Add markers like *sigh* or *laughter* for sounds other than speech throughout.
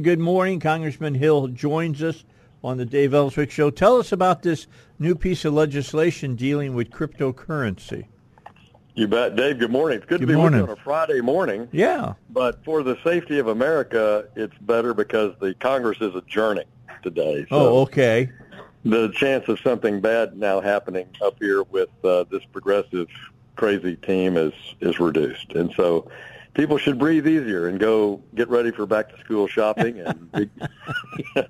Good morning. Congressman Hill joins us on the Dave Elswick Show. Tell us about this new piece of legislation dealing with cryptocurrency. You bet. Dave, good morning. It's good, Good to be morning. with you on a Friday morning. Yeah. But for the safety of America, it's better because the Congress is adjourning today. So Oh, okay. the chance of something bad now happening up here with uh, this progressive crazy team is is reduced. And so people should breathe easier and go get ready for back to school shopping and *laughs* big, *laughs*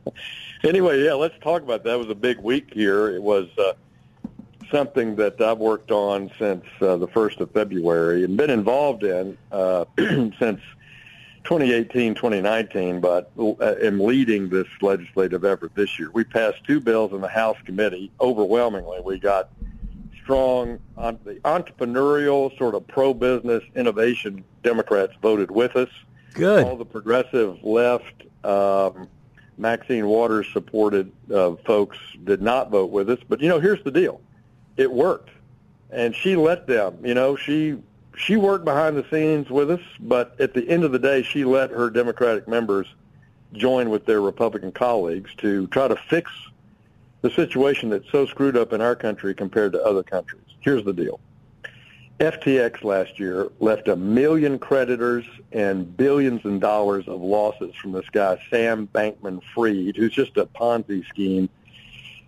anyway, yeah, let's talk about that. It was a big week here. It was uh, something that I've worked on since uh, the 1st of February and been involved in uh, *clears throat* since 2018, 2019, but uh, am leading this legislative effort this year. We passed two bills in the House committee. Overwhelmingly, we got strong, on the entrepreneurial, sort of pro-business innovation Democrats voted with us. Good. All the progressive left, um, Maxine Waters supported uh, folks did not vote with us. But you know, here's the deal: it worked, and she let them. You know, she she worked behind the scenes with us, but at the end of the day, she let her Democratic members join with their Republican colleagues to try to fix the situation that's so screwed up in our country compared to other countries. Here's the deal. FTX last year left a million creditors and billions in dollars of losses from this guy, Sam Bankman-Fried, who's just a Ponzi scheme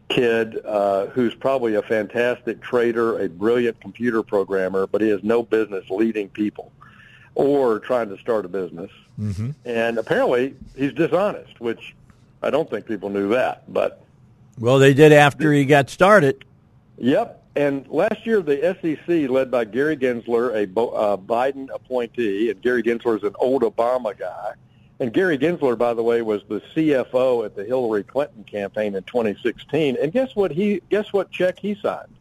kid uh, who's probably a fantastic trader, a brilliant computer programmer, but he has no business leading people or trying to start a business. Mm-hmm. And apparently he's dishonest, which I don't think people knew that, but Well, they did after he got started. Yep. And last year, the SEC, led by Gary Gensler, a Bo- uh, Biden appointee, and Gary Gensler is an old Obama guy. And Gary Gensler, by the way, was the CFO at the Hillary Clinton campaign in 2016. And guess what? He guess what check he signed.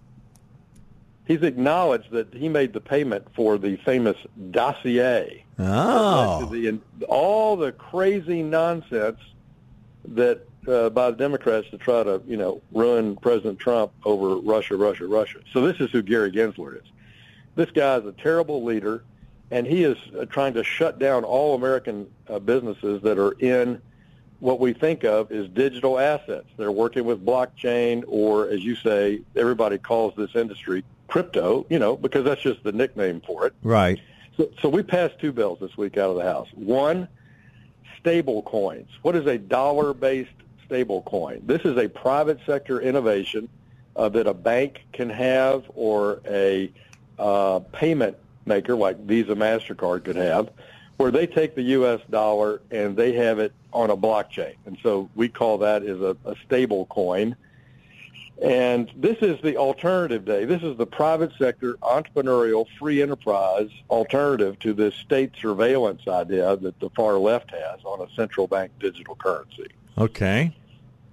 He's acknowledged that he made the payment for the famous dossier. Oh. The, all the crazy nonsense that uh, by the Democrats to try to, you know, ruin President Trump over Russia, Russia, Russia. So this is who Gary Gensler is. This guy is a terrible leader, and he is uh, trying to shut down all American uh, businesses that are in what we think of as digital assets. They're working with blockchain, or as you say, everybody calls this industry crypto, you know, because that's just the nickname for it. Right. So, so we passed two bills this week out of the House. One, stable coins. What is a dollar-based stable coin? This is a private sector innovation uh, that a bank can have or a uh, payment maker like Visa, MasterCard could have, where they take the U.S. dollar and they have it on a blockchain. And so we call that is a, a stable coin. And this is the alternative day. This is the private sector, entrepreneurial, free enterprise alternative to this state surveillance idea that the far left has on a central bank digital currency. Okay.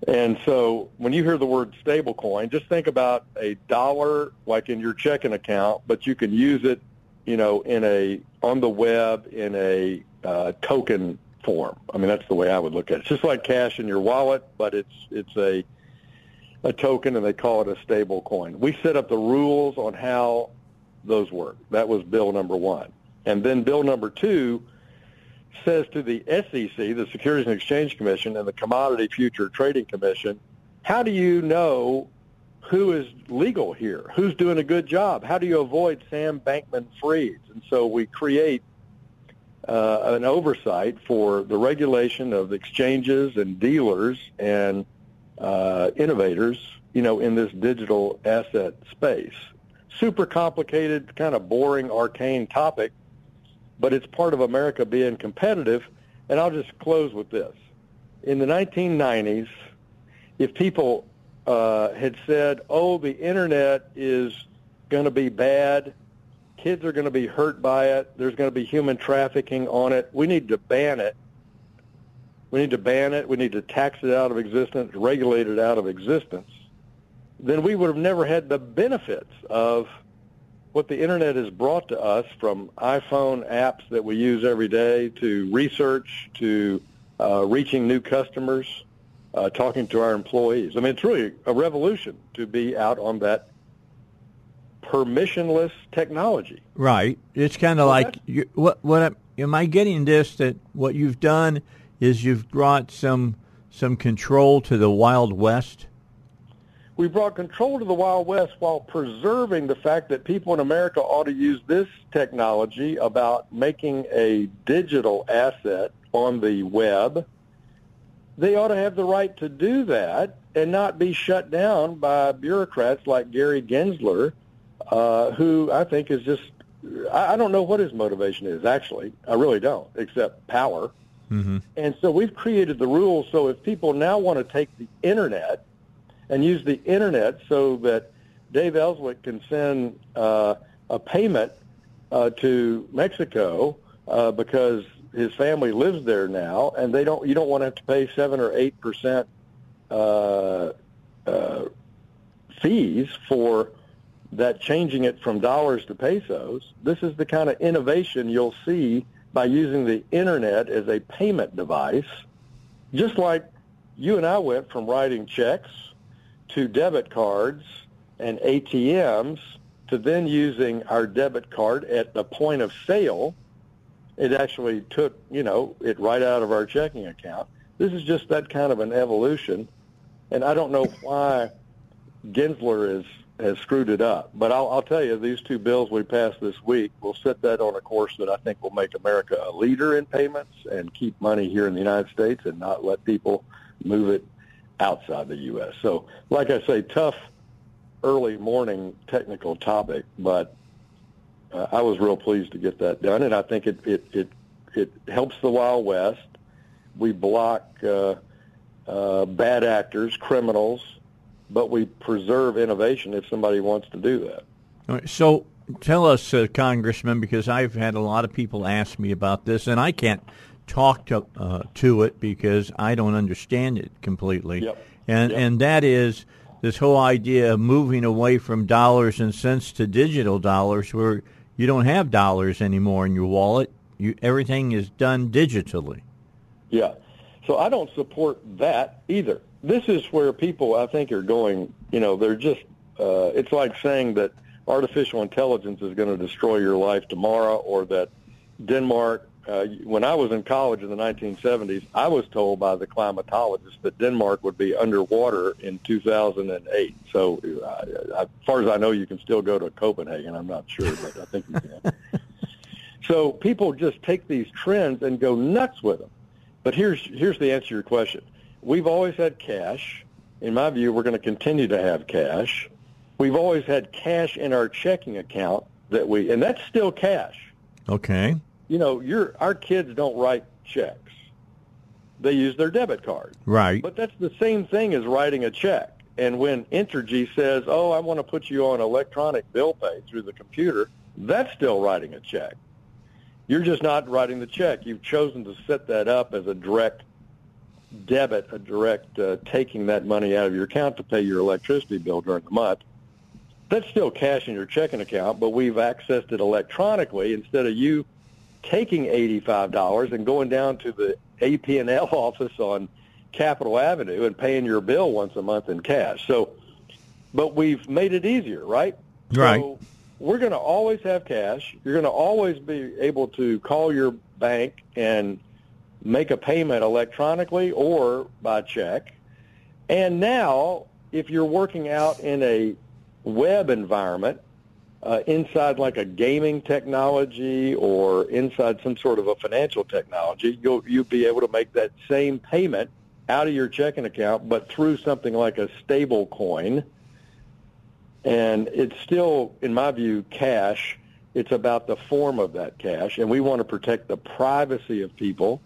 And so when you hear the word stablecoin, just think about a dollar like in your checking account, but you can use it, you know, in a on the web in a uh, token form. I mean, that's the way I would look at it. It's just like cash in your wallet, but it's it's a a token, and they call it a stable coin. We set up the rules on how those work. That was bill number one. And then bill number two says to the SEC, the Securities and Exchange Commission, and the Commodity Future Trading Commission, how do you know who is legal here? Who's doing a good job? How do you avoid Sam Bankman-Fried? And so we create uh, an oversight for the regulation of exchanges and dealers and uh, innovators, you know, in this digital asset space. Super complicated, kind of boring, arcane topic, but it's part of America being competitive. And I'll just close with this. In the 1990s, if people uh, had said, oh, the Internet is going to be bad, kids are going to be hurt by it, there's going to be human trafficking on it, we need to ban it, we need to ban it, we need to tax it out of existence, regulate it out of existence, then we would have never had the benefits of what the internet has brought to us from iPhone apps that we use every day to research to uh, reaching new customers, uh, talking to our employees. I mean, it's really a revolution to be out on that permissionless technology. Right. It's kind of well, like you, what what am I getting this that what you've done is you've brought some some control to the Wild West? We brought control to the Wild West while preserving the fact that people in America ought to use this technology about making a digital asset on the web. They ought to have the right to do that and not be shut down by bureaucrats like Gary Gensler, uh, who I think is just, I, I don't know what his motivation is, actually. I really don't, except power. Mm-hmm. And so we've created the rules so if people now want to take the Internet and use the Internet so that Dave Elswick can send uh, a payment uh, to Mexico uh, because his family lives there now, and they don't. You don't want to have to pay seven or eight percent uh, uh, fees for that changing it from dollars to pesos. This is the kind of innovation you'll see by using the internet as a payment device, just like you and I went from writing checks to debit cards and ATMs to then using our debit card at the point of sale. It actually took, you know, it right out of our checking account. This is just that kind of an evolution. And I don't know why Gensler is has screwed it up. But I'll, I'll tell you, these two bills we passed this week will set that on a course that I think will make America a leader in payments and keep money here in the United States and not let people move it outside the U.S. So, like I say, tough early morning technical topic, but uh, I was real pleased to get that done, and I think it it it, it helps the Wild West. We block uh, uh, bad actors, criminals, but we preserve innovation if somebody wants to do that. so tell us, uh, Congressman, because I've had a lot of people ask me about this, and I can't talk to uh, to it because I don't understand it completely. Yep. And yep. and that is this whole idea of moving away from dollars and cents to digital dollars, where you don't have dollars anymore in your wallet. You everything is done digitally. Yeah. So I don't support that either this is where people, I think, are going. You know, they're just. Uh, it's like saying that artificial intelligence is going to destroy your life tomorrow, or that Denmark. Uh, when I was in college in the 1970s, I was told by the climatologist that Denmark would be underwater in 2008. So, uh, as far as I know, you can still go to Copenhagen. I'm not sure, but I think you can. *laughs* so people just take these trends and go nuts with them. But here's here's the answer to your question we've always had cash. In my view, we're going to continue to have cash. We've always had cash in our checking account that we, and that's still cash. Okay. You know, your our kids don't write checks; they use their debit card. Right. But that's the same thing as writing a check. And when Entergy says, "Oh, I want to put you on electronic bill pay through the computer," that's still writing a check. You're just not writing the check. You've chosen to set that up as a direct debit, a direct uh, taking that money out of your account to pay your electricity bill during the month. That's still cash in your checking account, but we've accessed it electronically instead of you taking $85 and going down to the AP&L *laughs* office on Capitol Avenue and paying your bill once a month in cash. So, but we've made it easier, right? Right. So we're going to always have cash. You're going to always be able to call your bank and make a payment electronically or by check. And now, if you're working out in a web environment, uh, inside like a gaming technology or inside some sort of a financial technology, you'll you'll be able to make that same payment out of your checking account, but through something like a stable coin. And it's still, in my view, cash. It's about the form of that cash, and we want to protect the privacy of people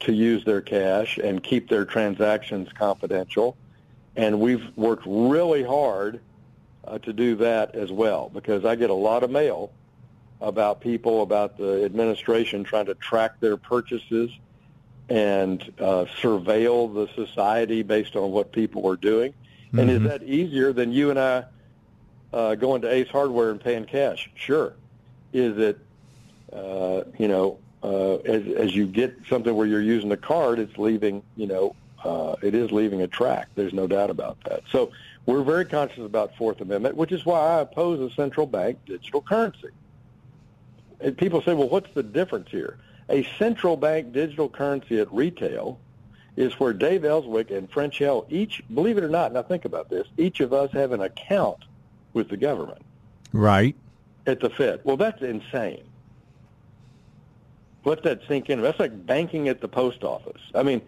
to use their cash and keep their transactions confidential. And we've worked really hard uh, to do that as well because I get a lot of mail about people, about the administration trying to track their purchases. and uh, surveil the society based on what people are doing. And Mm-hmm. is that easier than you and I uh, going to Ace Hardware and paying cash? Sure. Is it, uh, you know, uh, as, as you get something where you're using a card, it's leaving, you know, uh, it is leaving a track. There's no doubt about that. So we're very conscious about Fourth Amendment, which is why I oppose a central bank digital currency. And people say, well, what's the difference here? A central bank digital currency at retail is where Dave Elswick and French Hill each, believe it or not, now think about this, each of us have an account with the government Right. at the Fed. Well, that's insane. Let that sink in. That's like banking at the post office. I mean,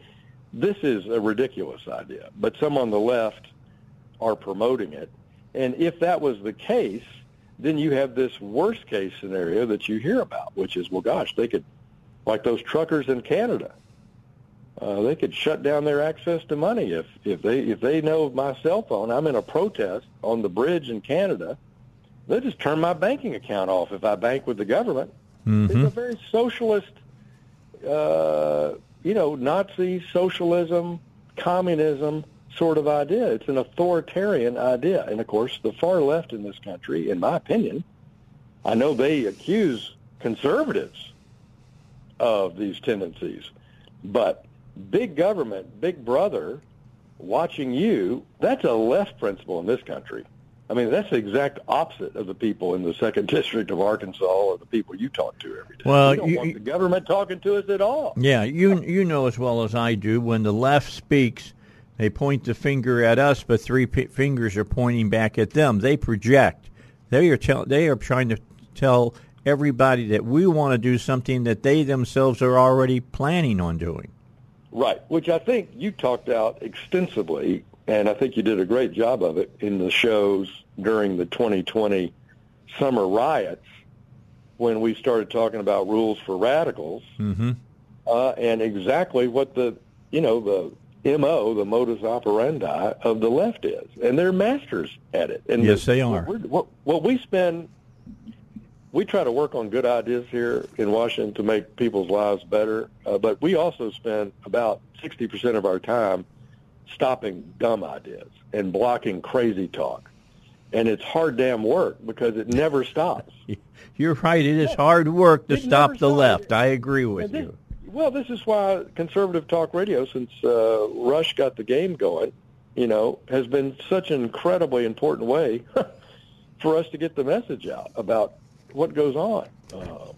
this is a ridiculous idea, but some on the left are promoting it. And if that was the case, then you have this worst case scenario that you hear about, which is, well, gosh, they could, like those truckers in Canada, uh, they could shut down their access to money if if they if they know my cell phone. I'm in a protest on the bridge in Canada. They'll just turn my banking account off if I bank with the government. It's a very socialist, uh, you know, Nazi socialism, communism sort of idea. It's an authoritarian idea, and of course, the far left in this country, in my opinion, I know they accuse conservatives of these tendencies, but big government, big brother, watching you, that's a left principle in this country. I mean, that's the exact opposite of the people in the second *laughs* district of Arkansas or the people you talk to every day. Well, we don't you- want the government talking to us at all. Yeah, you you know as well as I do when the left speaks, they point the finger at us, but three p- fingers are pointing back at them. They project. They are tell, they are trying to tell everybody that we want to do something that they themselves are already planning on doing. Right, which I think you talked out extensively, and I think you did a great job of it in the shows during the 2020 summer riots when we started talking about rules for radicals Mm-hmm. uh, and exactly what the, you know, the MO, the modus operandi of the left is. And they're masters at it. And Yes, the- they are. What, what, what we spend, we try to work on good ideas here in Washington to make people's lives better, uh, but we also spend about 60% of our time stopping dumb ideas and blocking crazy talk. And it's hard damn work because it never stops. *laughs* You're right. It is hard work to It stop the left. I agree with this- you. Well, this is why conservative talk radio, since uh, Rush got the game going, you know, has been such an incredibly important way *laughs* for us to get the message out about what goes on. Um,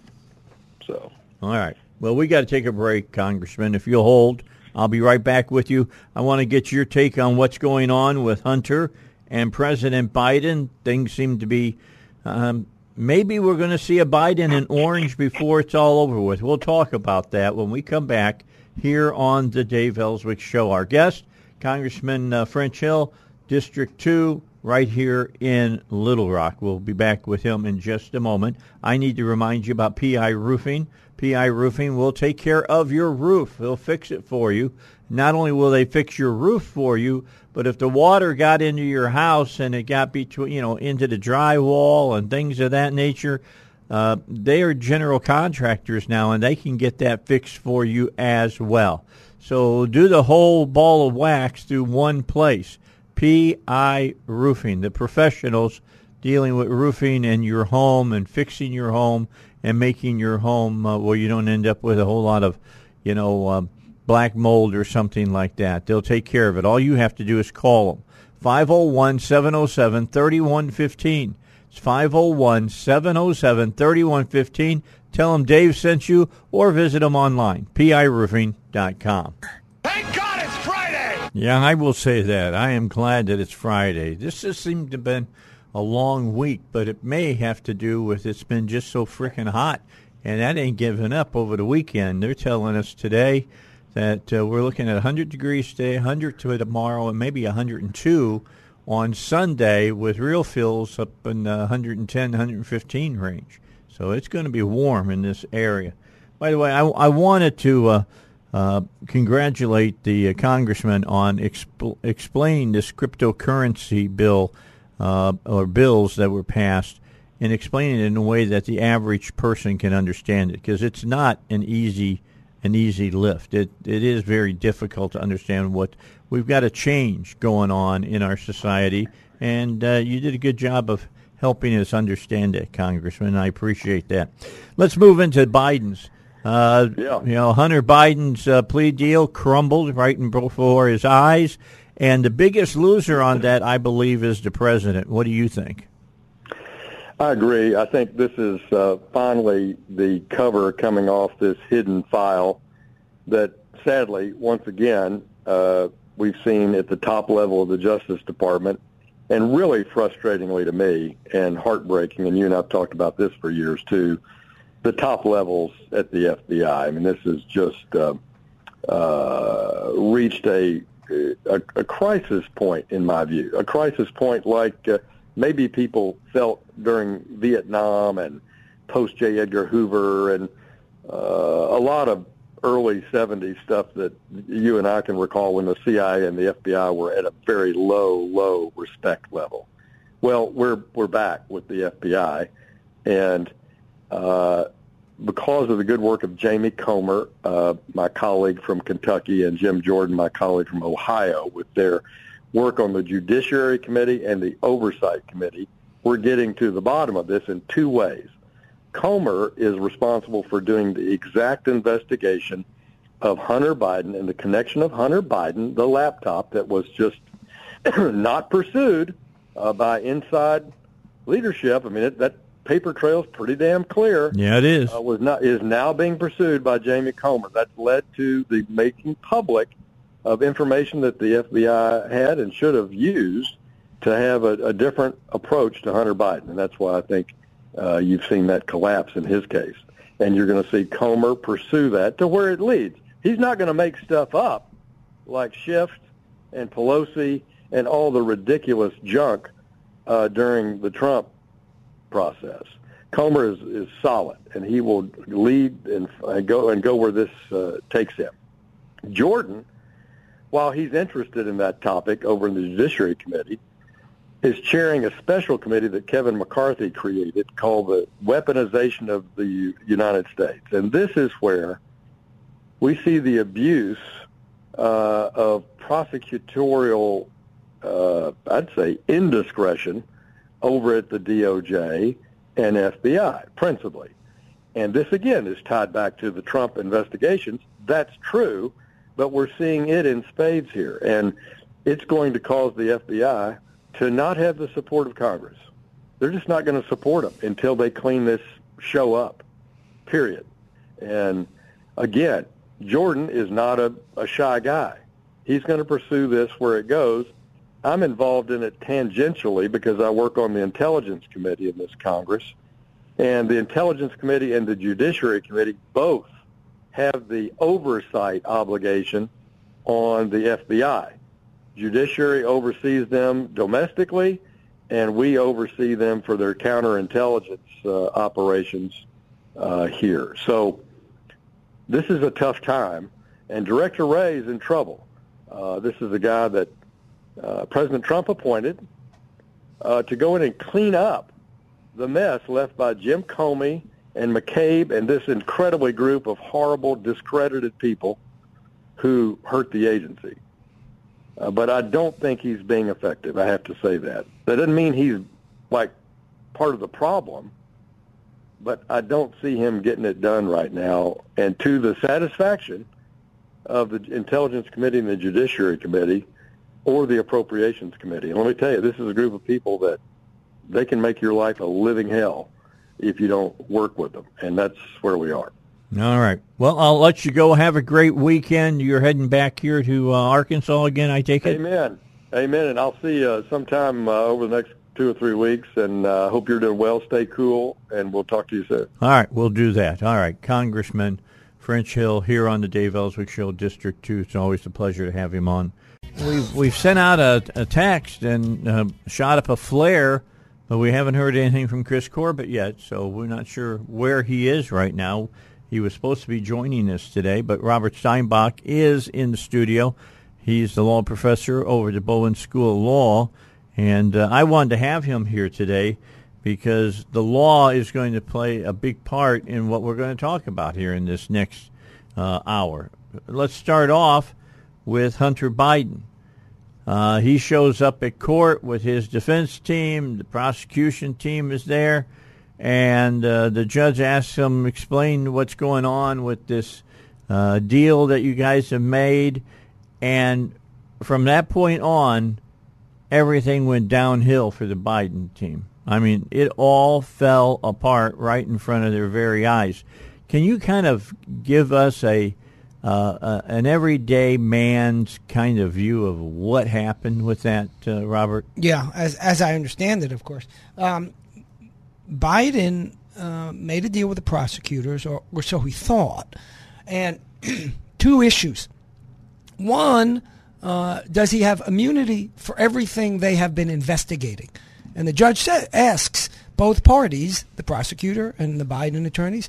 so, All right. Well, we got to take a break, Congressman. If you'll hold, I'll be right back with you. I want to get your take on what's going on with Hunter and President Biden. Things seem to be. Um, maybe we're going to see a Biden in orange before it's all over with. We'll talk about that when we come back here on the Dave Elswick Show. Our guest, Congressman uh, French Hill, District 2, right here in Little Rock. We'll be back with him in just a moment. I need to remind you about PI Roofing. PI Roofing will take care of your roof. They'll fix it for you. Not only will they fix your roof for you, but if the water got into your house and it got between, you know, into the drywall and things of that nature, uh, they are general contractors now, and they can get that fixed for you as well. So do the whole ball of wax through one place. PI Roofing, the professionals dealing with roofing in your home and fixing your home and making your home uh, where you don't end up with a whole lot of, you know, um, black mold or something like that. They'll take care of it. All you have to do is call them. 501 707 3115. It's 501 707 3115. Tell them Dave sent you or visit them online, piroofing.com. Thank God it's Friday! Yeah, I will say that. I am glad that it's Friday. This just seemed to have been a long week, but it may have to do with it's been just so freaking hot, and that ain't giving up over the weekend. They're telling us today that uh, we're looking at 100 degrees today, 100 to tomorrow, and maybe 102 on Sunday with real feels up in the 110, 115 range. So it's going to be warm in this area. By the way, I, I wanted to uh, uh, congratulate the uh, congressman on expl- explaining this cryptocurrency bill uh, or bills that were passed and explaining it in a way that the average person can understand it because it's not an easy an easy lift. It it is very difficult to understand what we've got a change going on in our society, and uh, you did a good job of helping us understand it, Congressman. I appreciate that. Let's move into Biden's. Uh, Yeah. You know, Hunter Biden's uh, plea deal crumbled right in before his eyes, and the biggest loser on that, I believe, is the president. What do you think? I agree. I think this is uh, finally the cover coming off this hidden file that sadly, once again, uh, we've seen at the top level of the Justice Department, and really frustratingly to me and heartbreaking, and you and I have talked about this for years too, the top levels at the FBI. I mean, this has just uh, uh, reached a, a a crisis point in my view, a crisis point like uh, maybe people felt during Vietnam and post J. Edgar Hoover and uh, a lot of early 70s stuff that you and I can recall when the CIA and the FBI were at a very low, low respect level. Well, we're we're back with the FBI, and uh, because of the good work of Jamie Comer, uh, my colleague from Kentucky, and Jim Jordan, my colleague from Ohio, with their work on the Judiciary Committee and the Oversight Committee, we're getting to the bottom of this in two ways. Comer is responsible for doing the exact investigation of Hunter Biden and the connection of Hunter Biden, the laptop that was just *clears throat* not pursued uh, by inside leadership. I mean, it, that paper trail is pretty damn clear Yeah, it is. uh, was not is now being pursued by Jamie Comer. That's led to the making public of information that the FBI had and should have used to have a, a different approach to Hunter Biden, and that's why I think uh, you've seen that collapse in his case. And you're going to see Comer pursue that to where it leads. He's not going to make stuff up like Schiff and Pelosi and all the ridiculous junk uh, during the Trump process. Comer is, is solid, and he will lead and, and go and go where this uh, takes him. Jordan, while he's interested in that topic over in the Judiciary Committee, is chairing a special committee that Kevin McCarthy created called the Weaponization of the United States. And this is where we see the abuse uh, of prosecutorial, uh, I'd say, indiscretion over at the DOJ and FBI, principally. And this, again, is tied back to the Trump investigations. That's true, but we're seeing it in spades here. And it's going to cause the FBI to not have the support of Congress. They're just not going to support them until they clean this show up, period. And again, Jordan is not a, a shy guy. He's going to pursue this where it goes. I'm involved in it tangentially because I work on the Intelligence Committee in this Congress. And the Intelligence Committee and the Judiciary Committee both have the oversight obligation on the FBI. Judiciary oversees them domestically, and we oversee them for their counterintelligence uh, operations uh, here. So this is a tough time, and Director Wray is in trouble. Uh, this is a guy that uh, President Trump appointed uh, to go in and clean up the mess left by Jim Comey and McCabe and this incredibly group of horrible, discredited people who hurt the agency. Uh, but I don't think he's being effective. I have to say that. That doesn't mean he's like part of the problem, but I don't see him getting it done right now. And to the satisfaction of the Intelligence Committee and the Judiciary Committee or the Appropriations Committee. And let me tell you, this is a group of people that they can make your life a living hell if you don't work with them. And that's where we are. All right. Well, I'll let you go. Have a great weekend. You're heading back here to uh, Arkansas again, I take it? Amen. Amen. And I'll see you sometime uh, over the next two or three weeks. And uh, hope you're doing well. Stay cool. And we'll talk to you soon. All right. We'll do that. All right. Congressman French Hill here on the Dave Elswick Show, District 2. It's always a pleasure to have him on. We've, we've sent out a, a text and uh, shot up a flare, but we haven't heard anything from Chris Corbitt yet, so we're not sure where he is right now. He was supposed to be joining us today, but Robert Steinbuch is in the studio. He's the law professor over at the Bowen School of Law, and uh, I wanted to have him here today because the law is going to play a big part in what we're going to talk about here in this next uh, hour. Let's start off with Hunter Biden. Uh, he shows up at court with his defense team. The prosecution team is there, and uh, the judge asks him explain what's going on with this uh, deal that you guys have made. And from that point on, everything went downhill for the Biden team. I mean, it all fell apart right in front of their very eyes. Can you kind of give us a uh, uh, an everyday man's kind of view of what happened with that, uh, Robert? Yeah, as as I understand it, of course. Um, Biden uh, made a deal with the prosecutors, or, or so he thought, and *clears throat* two issues. One, uh, does he have immunity for everything they have been investigating? And the judge sa- asks both parties, the prosecutor and the Biden attorneys,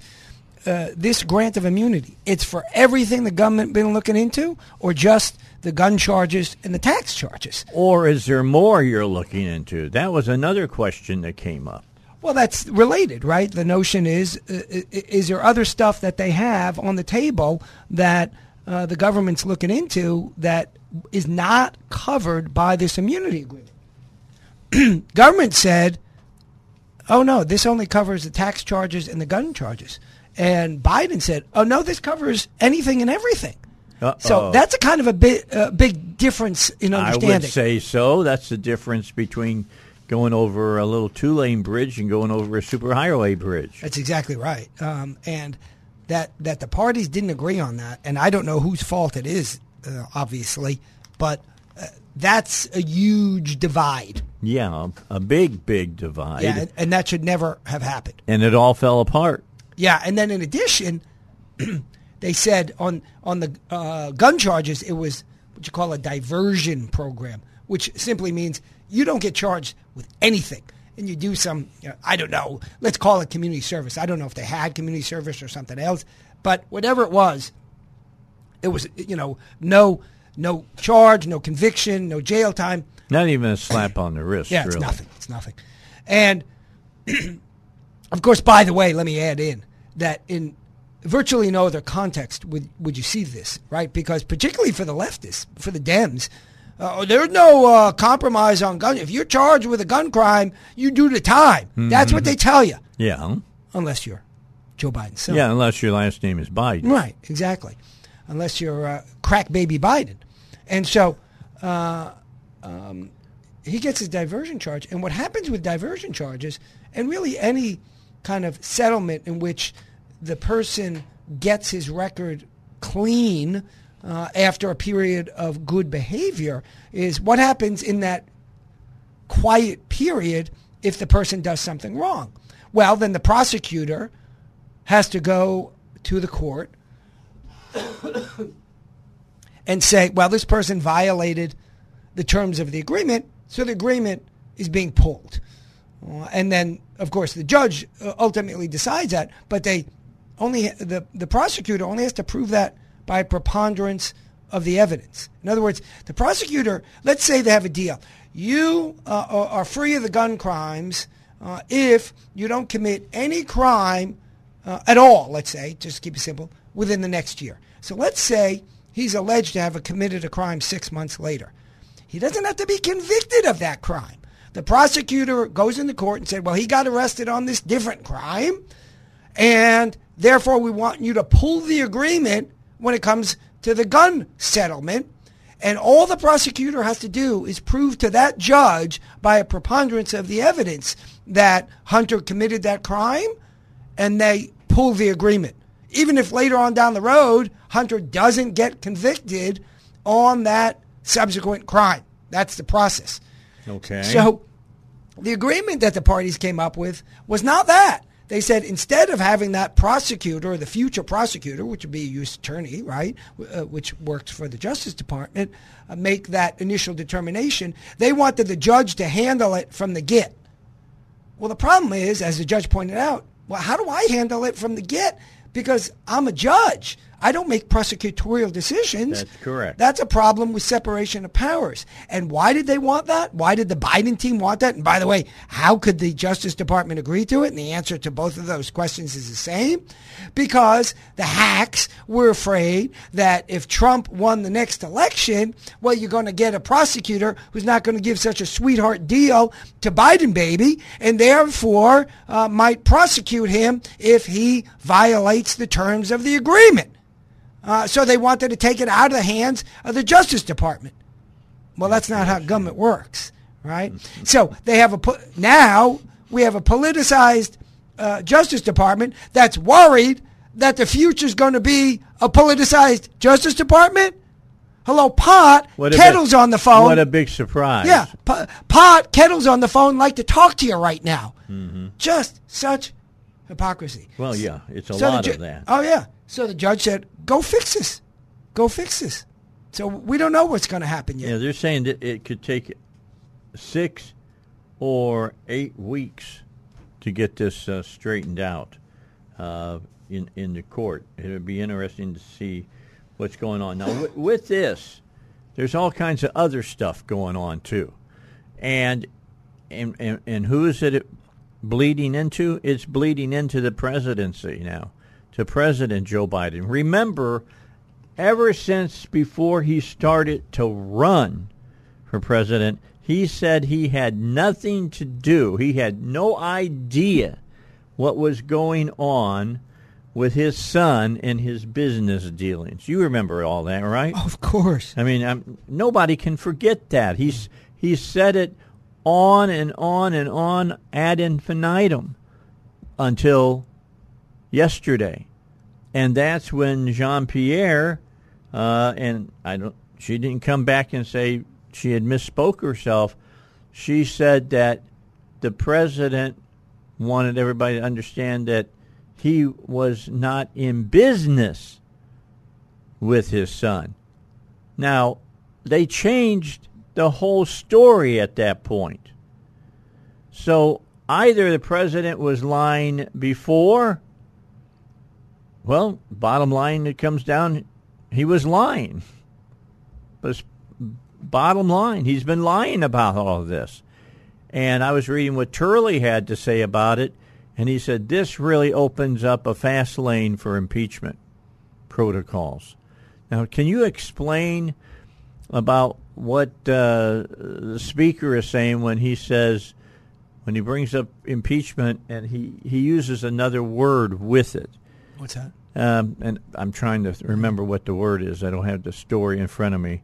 uh, this grant of immunity. It's for everything the government been looking into, or just the gun charges and the tax charges. Or is there more you're looking into? That was another question that came up. Well, that's related, right? The notion is, uh, is there other stuff that they have on the table that uh, the government's looking into that is not covered by this immunity agreement? *clears throat* government said, oh no, this only covers the tax charges and the gun charges. And Biden said, "Oh no, this covers anything and everything." Uh-oh. So that's a kind of a big, uh, big difference in understanding. I would say so. That's the difference between going over a little two-lane bridge and going over a superhighway bridge. That's exactly right. Um, and that that the parties didn't agree on that, and I don't know whose fault it is, uh, obviously, but uh, that's a huge divide. Yeah, a big, big divide. Yeah, and, and that should never have happened. And it all fell apart. Yeah, and then in addition, *clears throat* they said on on the uh, gun charges it was what you call a diversion program, which simply means you don't get charged with anything, and you do some you know, I don't know, let's call it community service. I don't know if they had community service or something else, but whatever it was, it was you know no no charge, no conviction, no jail time. Not even a slap on the wrist. Yeah, it's really. nothing. It's nothing, and. *clears throat* Of course, by the way, let me add in that in virtually no other context would, would you see this, right? Because particularly for the leftists, for the Dems, uh, there's no uh, compromise on gun. If you're charged with a gun crime, you do the time. Mm-hmm. That's what they tell you. Yeah. Unless you're Joe Biden. So. Yeah, unless your last name is Biden. Right, exactly. Unless you're uh, crack baby Biden. And so uh, um, he gets his diversion charge. And what happens with diversion charges, and really any kind of settlement in which the person gets his record clean uh, after a period of good behavior is what happens in that quiet period if the person does something wrong. Well, then the prosecutor has to go to the court *coughs* and say, well, this person violated the terms of the agreement, so the agreement is being pulled. Uh, and then, of course, the judge uh, ultimately decides that, but they only the the prosecutor only has to prove that by preponderance of the evidence. In other words, the prosecutor, let's say they have a deal. You uh, are free of the gun crimes uh, if you don't commit any crime uh, at all, let's say, just keep it simple, within the next year. So let's say he's alleged to have committed a crime six months later. He doesn't have to be convicted of that crime. The prosecutor goes into court and said, well, he got arrested on this different crime, and therefore we want you to pull the agreement when it comes to the gun settlement. And all the prosecutor has to do is prove to that judge by a preponderance of the evidence that Hunter committed that crime, and they pull the agreement. Even if later on down the road, Hunter doesn't get convicted on that subsequent crime. That's the process. Okay. So the agreement that the parties came up with was not that. They said instead of having that prosecutor or the future prosecutor, which would be a U.S. attorney, right, uh, which works for the Justice Department, uh, make that initial determination, they wanted the judge to handle it from the get. Well, the problem is, as the judge pointed out, well, how do I handle it from the get? Because I'm a judge. I don't make prosecutorial decisions. That's correct. That's a problem with separation of powers. And why did they want that? Why did the Biden team want that? And by the way, how could the Justice Department agree to it? And the answer to both of those questions is the same. Because the hacks were afraid that if Trump won the next election, well, you're going to get a prosecutor who's not going to give such a sweetheart deal to Biden baby, and therefore uh, might prosecute him if he violates the terms of the agreement. Uh, so they wanted to take it out of the hands of the Justice Department. Well, that's not how government works, right? So they have a po- now we have a politicized uh, Justice Department that's worried that the future is going to be a politicized Justice Department. Hello, Pot. What Kettle's big- on the phone. What a big surprise. Yeah, P- Pot, Kettle's on the phone, like to talk to you right now. Just such hypocrisy. Well, yeah, it's a So lot ju- of that. Oh yeah. So the judge said, "Go fix this. Go fix this." So we don't know what's going to happen yet. Yeah, they're saying that it could take six or eight weeks to get this uh, straightened out uh, in in the court. It would be interesting to see what's going on now. With, this, there's all kinds of other stuff going on too, and and and, and who is it bleeding into? It's bleeding into the presidency now, to President Joe Biden. Remember ever since before he started to run for president, he said he had nothing to do. He had no idea what was going on with his son and his business dealings. You remember all that, right? Of course. I mean, um nobody can forget that. He's he said it on and on and on ad infinitum until yesterday, and that's when Jean Pierre uh, and I don't. She didn't come back and say she had misspoke herself. She said that the president wanted everybody to understand that he was not in business with his son. Now, they changed the whole story at that point. So either the president was lying before, well, bottom line, it comes down, he was lying. But bottom line, he's been lying about all of this. And I was reading what Turley had to say about it, and he said this really opens up a fast lane for impeachment protocols. Now, can you explain about what uh, the speaker is saying when he says, when he brings up impeachment, and he, he uses another word with it? What's that? Um, and I'm trying to remember what the word is. I don't have the story in front of me.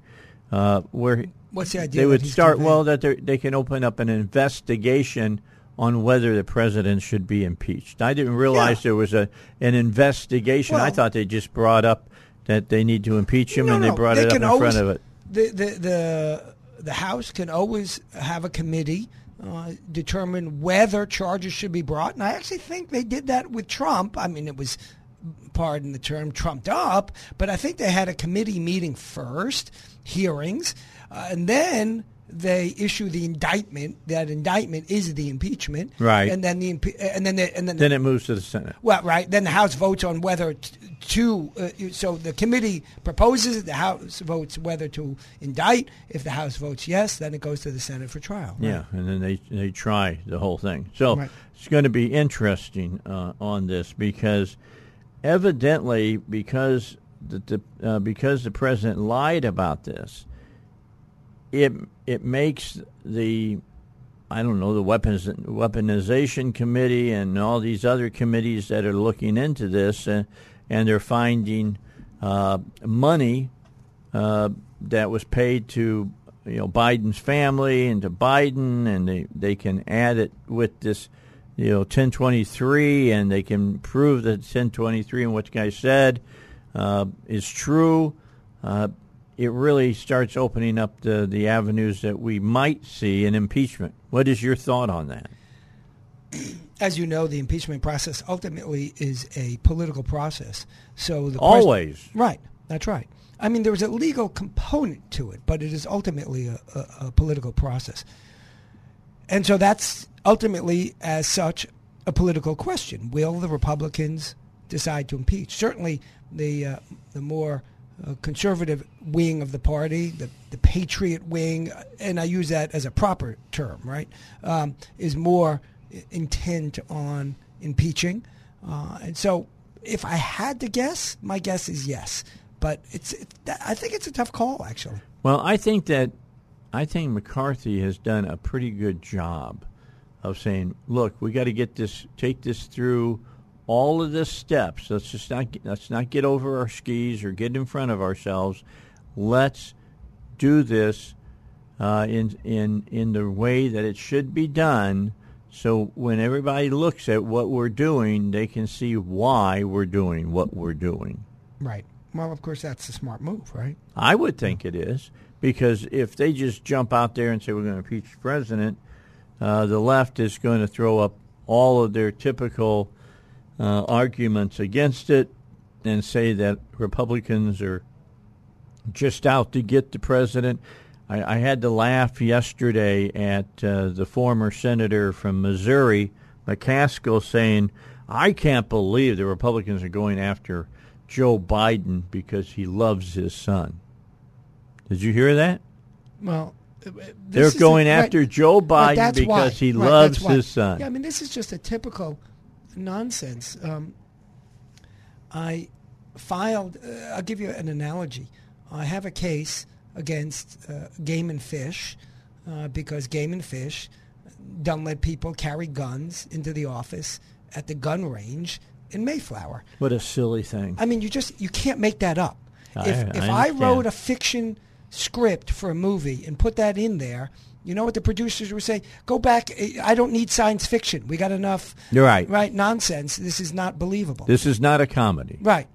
Uh, where What's the idea? they would start conveying? well that they're- can open up an investigation on whether the president should be impeached. I didn't realize Yeah. there was a an investigation. I thought they just brought up that they need to impeach him, No, and they no, brought they it up in always- front of it. The the the the House can always have a committee uh, determine whether charges should be brought, and I actually think they did that with Trump. I mean, it was pardon the term trumped up, but I think they had a committee meeting first, hearings, uh, and then they issue the indictment. That indictment is the impeachment, Right. And then the impe- and then the, and then Then it moves to the Senate. well, right. Then the House votes on whether t- to. Uh, so the committee proposes it. The House votes whether to indict. If the House votes yes, then it goes to the Senate for trial. right? Yeah, and then they they try the whole thing. So Right. it's going to be interesting uh, on this because evidently because the, the uh, because the president lied about this, it it makes the I don't know the weapons weaponization committee and all these other committees that are looking into this uh, and they're finding uh, money uh, that was paid to you know Biden's family and to Biden, and they they can add it with this you know 1023, and they can prove that 1023 and what the guy said uh, is true. Uh, it really starts opening up the the avenues that we might see in impeachment. What is your thought on that? *clears throat* As you know, the impeachment process ultimately is a political process. So the pres- Always. right. That's right. I mean, there is a legal component to it, but it is ultimately a, a, a political process. And so that's ultimately, as such, a political question. Will the Republicans decide to impeach. Certainly, the uh, the more uh, conservative wing of the party, the the patriot wing, and I use that as a proper term, right, um, is more intent on impeaching, uh, and so if I had to guess, my guess is yes. But it's, it, I think it's a tough call, actually. Well, I think that I think McCarthy has done a pretty good job of saying, "Look, we got to get this, take this through all of the steps. Let's just not let's not get over our skis or get in front of ourselves. Let's do this uh, in in in the way that it should be done." So when everybody looks at what we're doing, they can see why we're doing what we're doing. Right. Well, of course, that's a smart move, right? I would think it is because if they just jump out there and say we're going to impeach the president, uh, the left is going to throw up all of their typical uh, arguments against it and say that Republicans are just out to get the president. I, I had to laugh yesterday at uh, the former senator from Missouri, McCaskill, saying, I can't believe the Republicans are going after Joe Biden because he loves his son. Did you hear that? Well, they're going a, after right, Joe Biden because why. he right, loves his son. Yeah, I mean, this is just a typical nonsense. Um, I filed, uh, I'll give you an analogy. I have a case against uh, Game and Fish uh, because Game and Fish don't let people carry guns into the office at the gun range in Mayflower. What a silly thing! I mean, you just you can't make that up. I, if if I, I wrote a fiction script for a movie and put that in there, you know what the producers would say? Go back. I don't need science fiction. We got enough. You're right. Right? Nonsense. This is not believable. This is not a comedy. Right.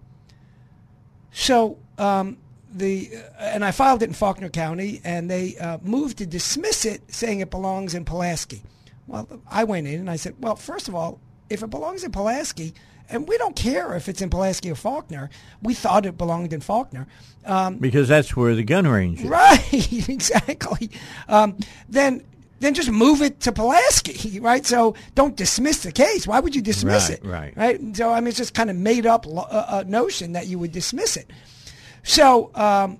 So um, the uh, and I filed it in Faulkner County, and they uh, moved to dismiss it, saying it belongs in Pulaski. Well, I went in and I said, well, first of all, if it belongs in Pulaski, and we don't care if it's in Pulaski or Faulkner, we thought it belonged in Faulkner. Um, because that's where the gun range is. Right, *laughs* exactly. Um, then then just move it to Pulaski, *laughs* right? So don't dismiss the case. Why would you dismiss right, it? Right. Right. So I mean, it's just kind of made up uh, uh, notion that you would dismiss it. So um,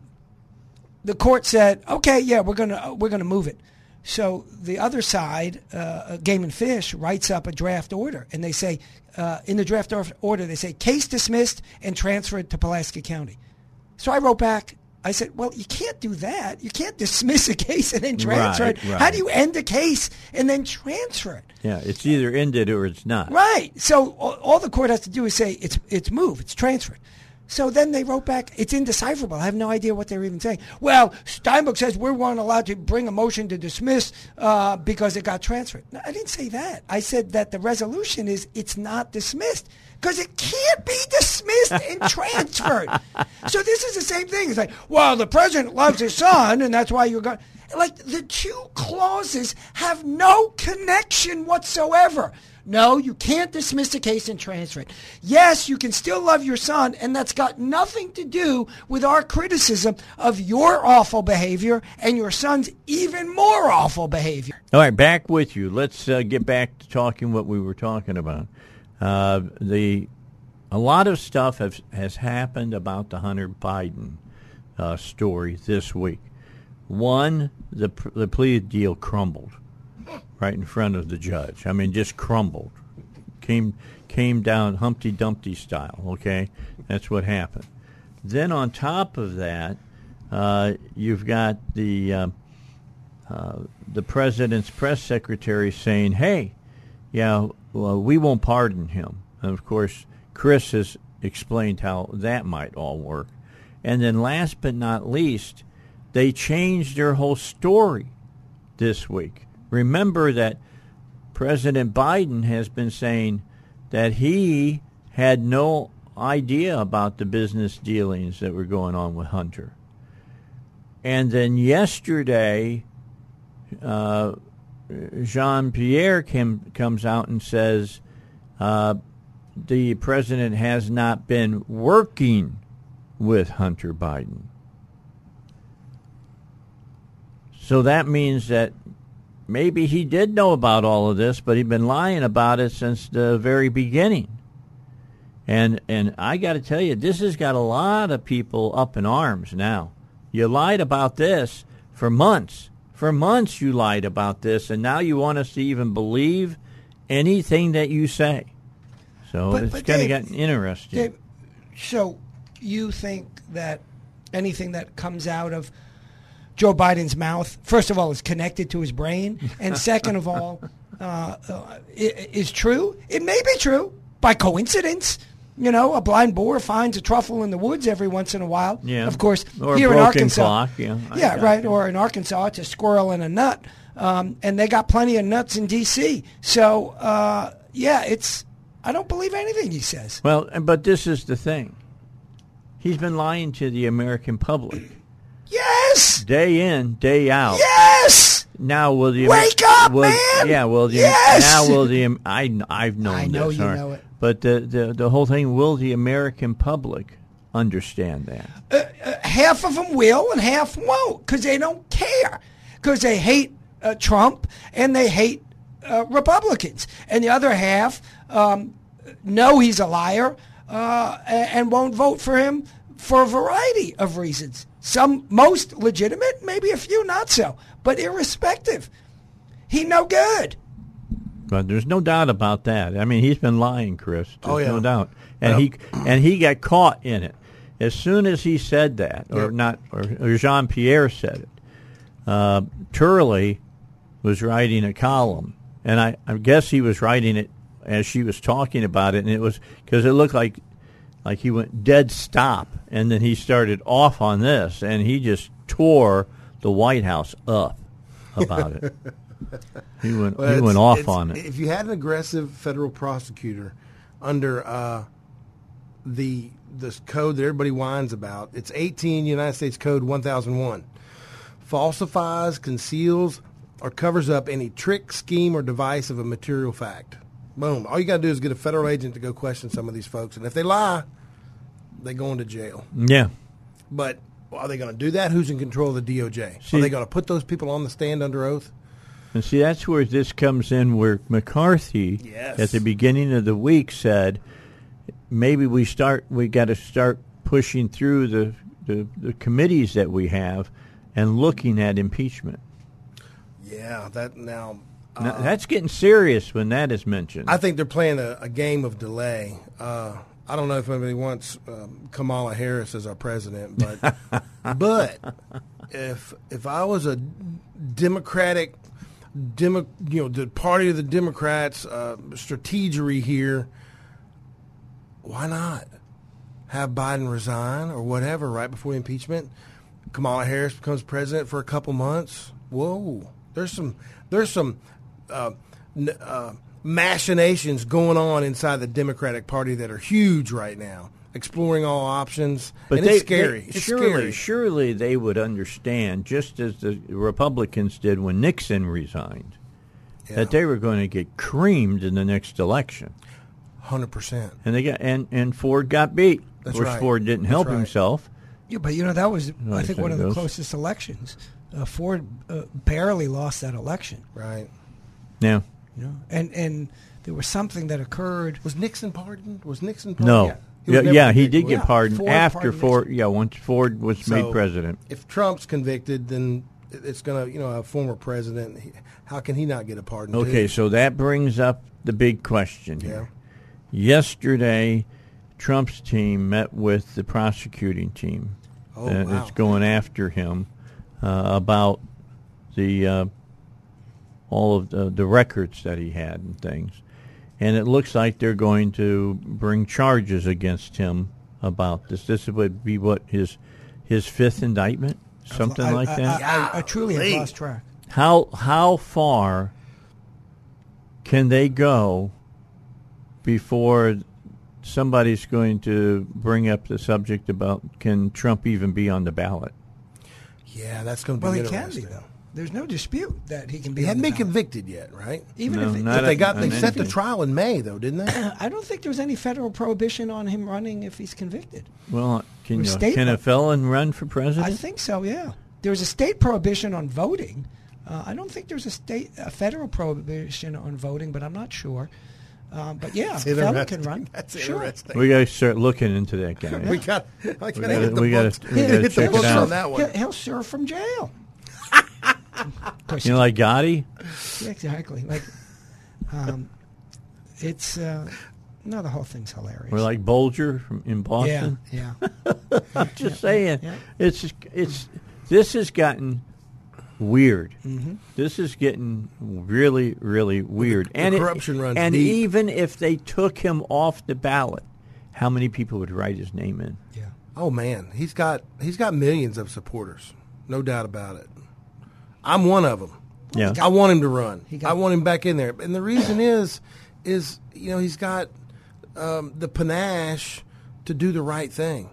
the court said, okay, yeah, we're gonna we're gonna move it. So the other side, uh, Game and Fish, writes up a draft order, and they say uh, in the draft order they say case dismissed and transferred to Pulaski County. So I wrote back. I said, "Well, you can't do that. You can't dismiss a case and then transfer right, it. Right. How do you end a case and then transfer it?" Yeah, it's either ended or it's not. Right. So all, all the court has to do is say it's it's moved, it's transferred. So then they wrote back, it's indecipherable. I have no idea what they're even saying. Well, Steinbuch says we weren't allowed to bring a motion to dismiss uh, because it got transferred. No, I didn't say that. I said that the resolution is it's not dismissed because it can't be dismissed and *laughs* transferred. so this is the same thing. It's like, well, the president loves his son, and that's why you're going. Like the two clauses have no connection whatsoever. No, you can't dismiss a case and transfer it. Yes, you can still love your son, and that's got nothing to do with our criticism of your awful behavior and your son's even more awful behavior. All right, back with you. Let's uh, get back to talking what we were talking about. Uh, the a lot of stuff has has happened about the Hunter Biden uh, story this week. One, the the plea deal crumbled right in front of the judge. I mean, just crumbled, came came down Humpty Dumpty style. Okay, that's what happened. Then on top of that, uh, you've got the uh, uh, the president's press secretary saying, "Hey, yeah, well, we won't pardon him." And of course, Chris has explained how that might all work. And then, last but not least, they changed their whole story this week. Remember that President Biden has been saying that he had no idea about the business dealings that were going on with Hunter. And then yesterday, uh, Jean Pierre comes out and says uh, the president has not been working with Hunter Biden. So that means that maybe he did know about all of this, but he'd been lying about it since the very beginning. And and I got to tell you, this has got a lot of people up in arms now. You lied about this for months. For months you lied about this, and now you want us to even believe anything that you say. So But- it's kind of gotten interesting. Dave, so you think that anything that comes out of Joe Biden's mouth, first of all, is connected to his brain, and *laughs* second of all, uh, uh, is true? It may be true by coincidence. You know, a blind boar finds a truffle in the woods every once in a while. Yeah. Of course, Or a here in Arkansas. clock, yeah, Yeah, right. Or in Arkansas, it's a squirrel and a nut. Um, and they got plenty of nuts in D.C. So, uh, yeah, it's. I don't believe anything he says. Well, but this is the thing. He's been lying to the American public! Day in, day out. Yes! Now will the Wake up, will, man! Yeah, will the Yes! now will the I I've known I know this, you right. know it. But the, the the whole thing will the American public understand that? half of them will and half won't because they don't care because they hate uh, Trump and they hate uh, Republicans, and the other half um, know he's a liar uh, and won't vote for him for a variety of reasons. Some most legitimate, maybe a few not so, but irrespective, he no good. But there's no doubt about that. I mean, he's been lying, Chris. There's Oh, yeah. no doubt. And he and he got caught in it. As soon as he said that, or Yep. not, or, or Jean Pierre said it, uh, Turley was writing a column, and I, I guess he was writing it as she was talking about it, and it was because it looked like like he went dead stop, and then he started off on this, and he just tore the White House up about it. *laughs* he went Well, he went off on it. If you had an aggressive federal prosecutor under uh, the this code that everybody whines about, it's 18 United States Code 1001. Falsifies, conceals, or covers up any trick, scheme, or device of a material fact. Boom. All you got to do is get a federal agent to go question some of these folks, and if they lie, they go into jail. Yeah. But are they going to do that? Who's in control of the DOJ? See- are they going to put those people on the stand under oath? And see, that's where this comes in, where McCarthy, Yes. at the beginning of the week, said maybe we start, we got to start pushing through the, the the committees that we have and looking at impeachment. Yeah, that now. Now, that's getting serious when that is mentioned. I think they're playing a, a game of delay. Uh, I don't know if anybody wants um, Kamala Harris as our president, but *laughs* but if if I was a Democratic, Demo, you know, the party of the Democrats uh, strategery here, why not have Biden resign or whatever right before impeachment? Kamala Harris becomes president for a couple months. Whoa, there's some there's some uh, n- uh, machinations going on inside the Democratic Party that are huge right now, exploring all options. but and they, it's scary. they- it's surely, scary. surely they would understand, just as the Republicans did when Nixon resigned, Yeah. that they were going to get creamed in the next election. Hundred percent. And they got and, and Ford got beat. That's of course, right. Ford didn't That's help right. himself. Yeah, but you know that was I think one it of the closest elections. Uh, Ford uh, barely lost that election. Right. Yeah. You know, and and there was something that occurred. Was Nixon pardoned? Was Nixon pardoned? No. Yeah. Yeah, yeah, he did get pardoned Ford after pardoned Ford. Yeah, once Ford was So, made president. If Trump's convicted, then it's going to, you know, a former president. How can he not get a pardon? Okay, too? so that brings up the big question here. Yesterday, Trump's team met with the prosecuting team Oh, that wow. is going after him uh, about the uh, all of the, the records that he had and things. And it looks like they're going to bring charges against him about this. This would be what his his fifth indictment, something I, like I- that. I, I, I truly have lost track. How how far can they go before somebody's going to bring up the subject about can Trump even be on the ballot? yeah, that's going to be Well, he can interesting. be though. There's no dispute that he can be. He on hadn't been ballot. convicted yet, right? Even No, if it, not But they got they set the trial in May, though, didn't they? *clears throat* I don't think there's any federal prohibition on him running if he's convicted. Well, can you, state can a felon run for president? I think so. Yeah, there's a state prohibition on voting. Uh, I don't think there's a state, a federal prohibition on voting, but I'm not sure. Um, but yeah, That's Fallon can run. That's sure. interesting. We got to start looking into that guy. *laughs* We got. I got to hit the we gotta- books. hit the books on that He'll, one. he'll serve from jail. Of course, You know, like Gotti. yeah, exactly. Like, um, it's uh, no, the whole thing's hilarious. Or like Bulger from, in Boston. yeah. *laughs* I'm just saying, yeah. it's it's this has gotten weird. Mm-hmm. This is getting really, really weird. the and it- corruption runs And deep. even if they took him off the ballot, how many people would write his name in? yeah. Oh man, he's got he's got millions of supporters, no doubt about it. I'm one of them. Yeah. I want him to run. He got- I want him back in there, and the reason is, is you know he's got um, the panache to do the right thing.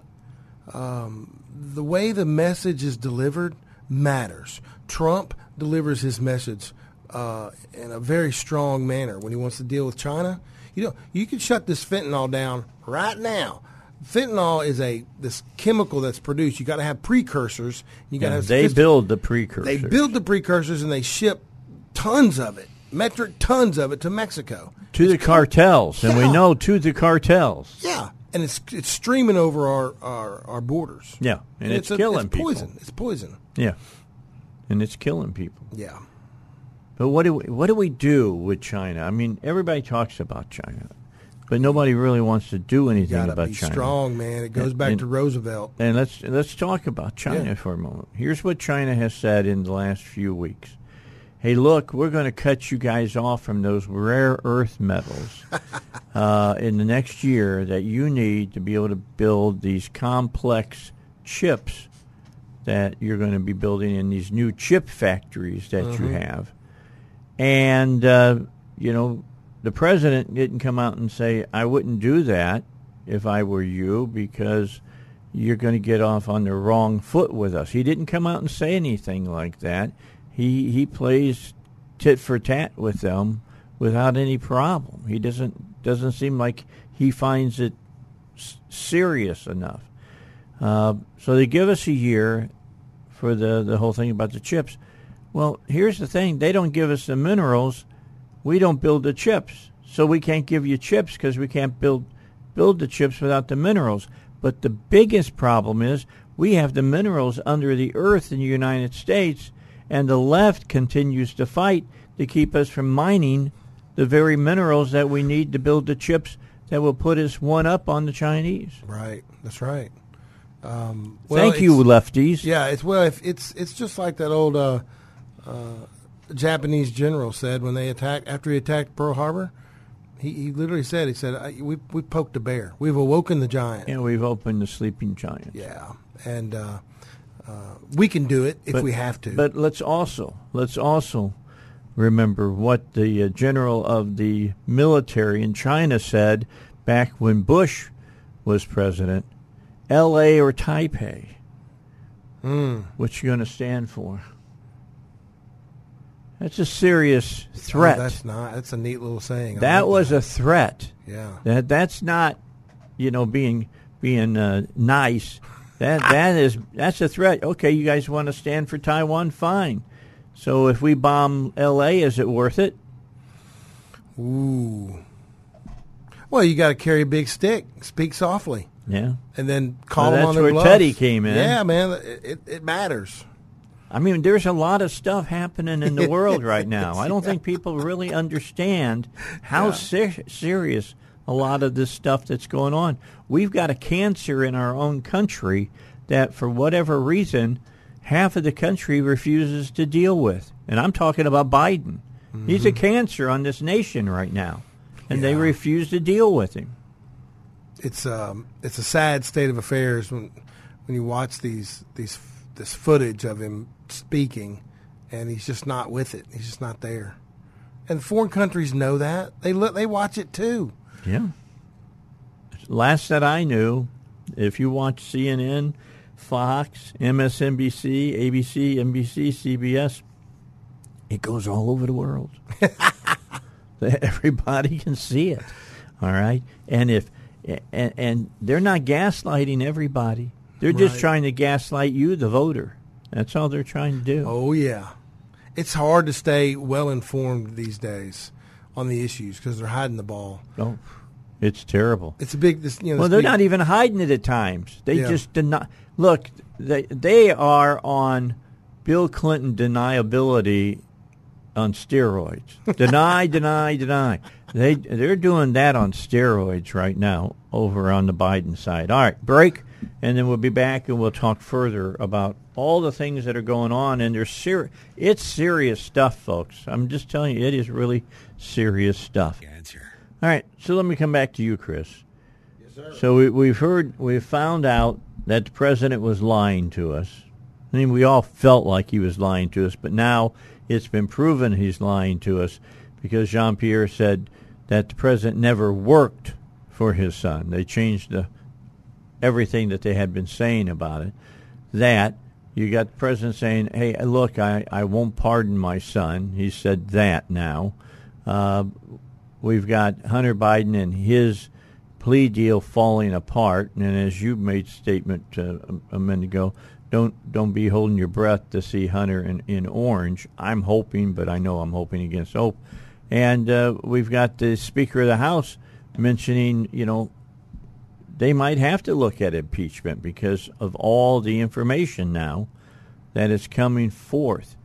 Um, the way the message is delivered matters. Trump delivers his message uh, in a very strong manner when he wants to deal with China. You know, you can shut this fentanyl down right now. Fentanyl is a this chemical that's produced. You got to have precursors. You got to they build the precursors. they build the precursors and they ship tons of it, metric tons of it to Mexico. to the cartels, and we know to the cartels. Yeah, and it's it's streaming over our our, our borders. Yeah, and it's, a- killing it's people. poison. It's poison. Yeah, and it's killing people. Yeah. But what do we, what do we do with China? I mean, everybody talks about China, but nobody really wants to do anything about be China. strong, man. It goes And- back and- to Roosevelt. And let's let's talk about China Yeah. for a moment. Here's what China has said in the last few weeks. Hey, look, we're going to cut you guys off from those rare earth metals *laughs* uh, in the next year that you need to be able to build these complex chips that you're going to be building in these new chip factories that you have. And, uh, you know, the president didn't come out and say, I wouldn't do that if I were you because you're going to get off on the wrong foot with us. He didn't come out and say anything like that. He, he plays tit for tat with them without any problem. He doesn't, doesn't seem like he finds it s- serious enough. Uh, so they give us a year for the, the whole thing about the chips. Well, here's the thing: they don't give us the minerals. We don't build the chips, so we can't give you chips because we can't build build the chips without the minerals. But the biggest problem is we have the minerals under the earth in the United States, and the left continues to fight to keep us from mining the very minerals that we need to build the chips that will put us one up on the Chinese. Right. That's right. Um, well, Thank you, lefties. Yeah, it's well, if it's it's just like that old uh, uh, Japanese general said when they attacked after he attacked Pearl Harbor. He, he literally said, "He said we we poked a bear. We've awoken the giant." And we've opened the sleeping giant. Yeah, and uh, uh, we can do it if But- we have to. But let's also let's also remember what the uh, general of the military in China said back when Bush was president: L.A. or Taipei. What you going to stand for? That's a serious threat. that's not. That's a neat little saying. I that like was that. a threat. yeah. That that's not, you know, being being uh, nice. That that is that's a threat. Okay, you guys want to stand for Taiwan? Fine. So if we bomb L.A., is it worth it? Ooh. Well, you got to carry a big stick. Speak softly, Yeah. and then call Well, them that's on their where bluff. Teddy came in. Yeah, man, it, it, it matters. I mean, there's a lot of stuff happening in the world *laughs* right now. I don't think people really understand how ser- serious a lot of this stuff that's going on. We've got a cancer in our own country that, for whatever reason, half of the country refuses to deal with. And I'm talking about Biden. He's a cancer on this nation right now, and they refuse to deal with him. It's um, it's a sad state of affairs when when you watch these these this footage of him speaking, and he's just not with it. He's just not there. And foreign countries know that they look they watch it too. Yeah. Last that I knew, if you watch CNN, Fox, MSNBC, ABC, NBC, CBS, it goes all over the world. *laughs* *laughs* Everybody can see it. All right, and if and, and they're not gaslighting everybody. They're just Right. trying to gaslight you, the voter. That's all they're trying to do. Oh yeah, it's hard to stay well informed these days on the issues because they're hiding the ball. Oh, it's terrible. It's a big. This, you know, Well, they're big- not even hiding it at times. They Yeah. just deny. Look, they they are on Bill Clinton deniability on steroids. *laughs* deny, deny, deny. They they're doing that on steroids right now over on the Biden side. All right, break, and then we'll be back and we'll talk further about all the things that are going on. And they're ser- It's serious stuff, folks. I'm just telling you, it is really serious stuff. All right, so let me come back to you, Chris. Yes, sir. So we, we've heard, we've found out that the president was lying to us. I mean, we all felt like he was lying to us, but now it's been proven he's lying to us because Jean Pierre said that the president never worked for his son. They changed the everything that they had been saying about it. That you got the president saying, "Hey, look, I, I won't pardon my son." He said that now. Uh, we've got Hunter Biden and his plea deal falling apart, and as you made statement uh, a, minute ago, don't don't be holding your breath to see Hunter in, in orange. I'm hoping, but I know I'm hoping against hope. And uh, we've got the Speaker of the House mentioning, you know, they might have to look at impeachment because of all the information now that is coming forth.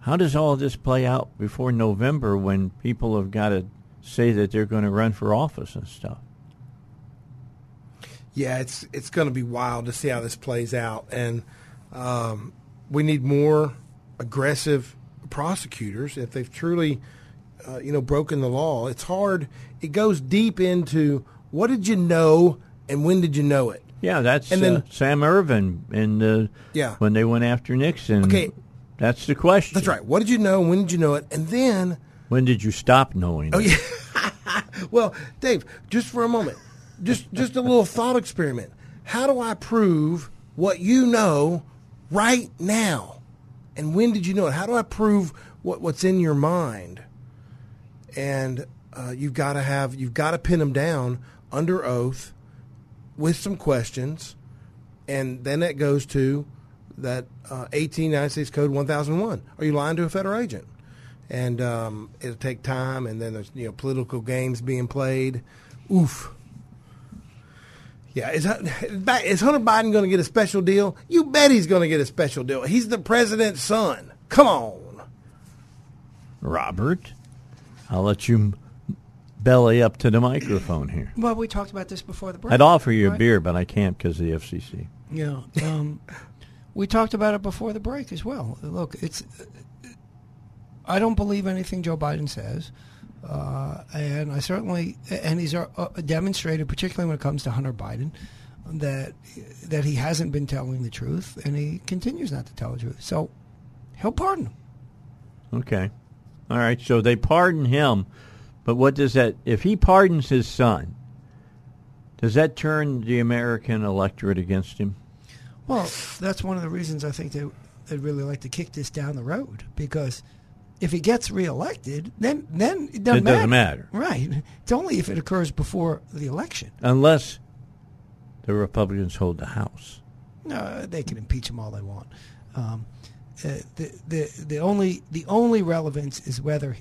How does all this play out before November when people have got to say that they're going to run for office and stuff? yeah, it's it's going to be wild to see how this plays out, and um, we need more aggressive prosecutors if they've truly, uh, you know, broken the law. It's hard. It goes deep into what did you know and when did you know it. Yeah, that's And then- uh, Sam Ervin and the Yeah. when they went after Nixon. Okay. that's the question. That's right. What did you know? and When did you know it? And then, When did you stop knowing? oh it? yeah. *laughs* well, Dave, just for a moment, just just a little thought experiment. How do I prove what you know right now? And when did you know it? How do I prove what, what's in your mind? And uh, you've got to have you've got to pin them down under oath with some questions, and then that goes to that uh, 18 United States Code 1001. Are you lying to a federal agent? And um, it'll take time, and then there's you know political games being played. Oof. Yeah, is, is Hunter Biden going to get a special deal? You bet he's going to get a special deal. He's the president's son. Come on. Robert, I'll let you belly up to the microphone here. Well, we talked about this before the break. I'd offer you a beer, but I can't because of the FCC. Yeah. Um, *laughs* we talked about it before the break as well. Look, it's. I don't believe anything Joe Biden says, uh, and I certainly and he's uh, uh, demonstrated, particularly when it comes to Hunter Biden, that that he hasn't been telling the truth, and he continues not to tell the truth. So he'll pardon him. Okay. All right. So they pardon him, but what does that? If he pardons his son, does that turn the American electorate against him? Well, that's one of the reasons I think they they'd really like to kick this down the road because if he gets reelected, then then it doesn't, It doesn't matter. Right. It's only if it occurs before the election. Unless the Republicans hold the House. No, they can impeach him all they want. Um, uh, the the the only the only relevance is whether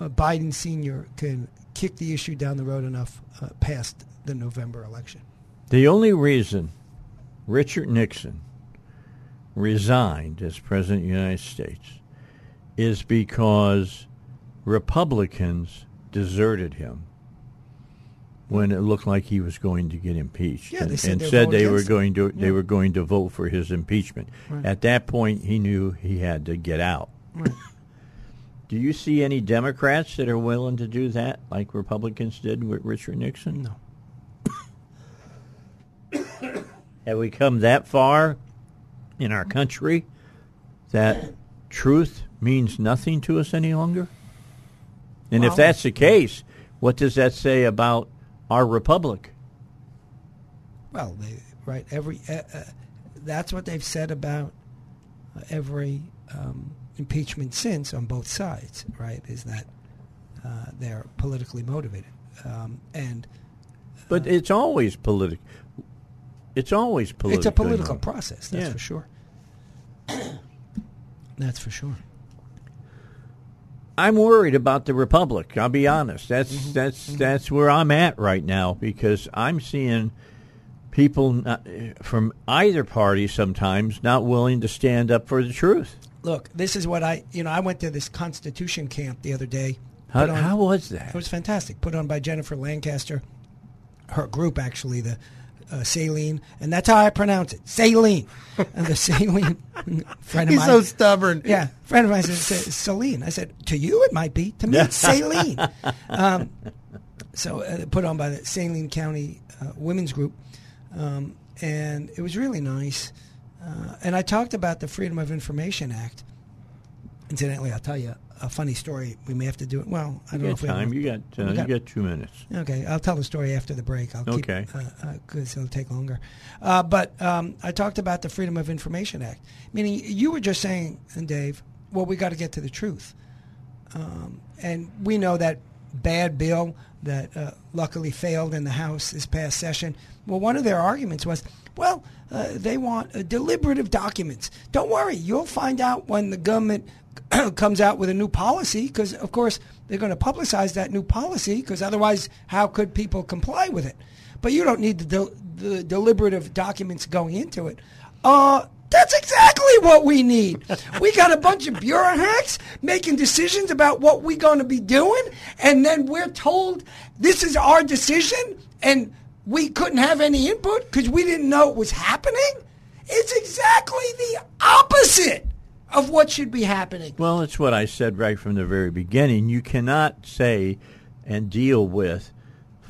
Biden Senior can kick the issue down the road enough uh, past the November election. The only reason Richard Nixon resigned as President of the United States is because Republicans deserted him when it looked like he was going to get impeached Yeah, and, said and they were said they were going to him. they Yeah. were going to vote for his impeachment. Right. At that point he knew he had to get out. Do you see any Democrats that are willing to do that like Republicans did with Richard Nixon? No. Have we come that far in our country that truth means nothing to us any longer? And if that's the case, what does that say about our republic? Well, they, right. Every uh, uh, that's what they've said about every um, impeachment since on both sides. Right? Is that uh, they're politically motivated, um, and But it's always political. It's always political. it's a political process. That's Yeah. for sure. that's for sure. I'm worried about the republic. I'll be honest. That's Mm-hmm. that's that's where I'm at right now because I'm seeing people not, from either party sometimes not willing to stand up for the truth. Look, this is what I, you know, I went to this Constitution camp the other day. How, on- how was that? It was fantastic. Put on by Jennifer Lancaster, her group actually, the uh, Saline, and that's how I pronounce it, Saline. and the Saline *laughs* friend of He's mine. so stubborn. Yeah, friend of mine said, said Saline. I said, to you it might be, to me it's *laughs* Saline. Um, so uh, put on by the Saline County uh, Women's Group, um, and it was really nice. Uh, and I talked about the Freedom of Information Act. Incidentally, I'll tell you a funny story. We may have to do it. Well, I don't know got if we have time. You got uh, you got- two minutes. Okay, I'll tell the story after the break. I'll keep, Okay. because it'll take longer. Uh, but um, I talked about the Freedom of Information Act, meaning you were just saying, and Dave, well, we got to get to the truth, um, and we know that bad bill that uh, luckily failed in the House this past session. Well, one of their arguments was, well, uh, they want uh, deliberative documents. Don't worry, you'll find out when the government *coughs* comes out with a new policy because, of course, they're going to publicize that new policy because otherwise, how could people comply with it? But you don't need the, del- the deliberative documents going into it. Uh, that's exactly what we need. We got a bunch of bureaucrats making decisions about what we're going to be doing, and then we're told this is our decision, and we couldn't have any input because we didn't know it was happening. It's exactly the opposite of what should be happening. Well, it's what I said right from the very beginning. You cannot say and deal with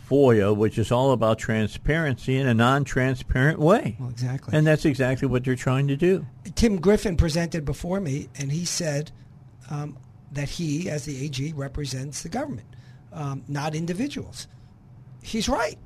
FOIA, which is all about transparency, in a non-transparent way. Well, exactly. And that's exactly what they're trying to do. Tim Griffin presented before me, and he said um, that he, as the AG, represents the government, um, not individuals. He's right.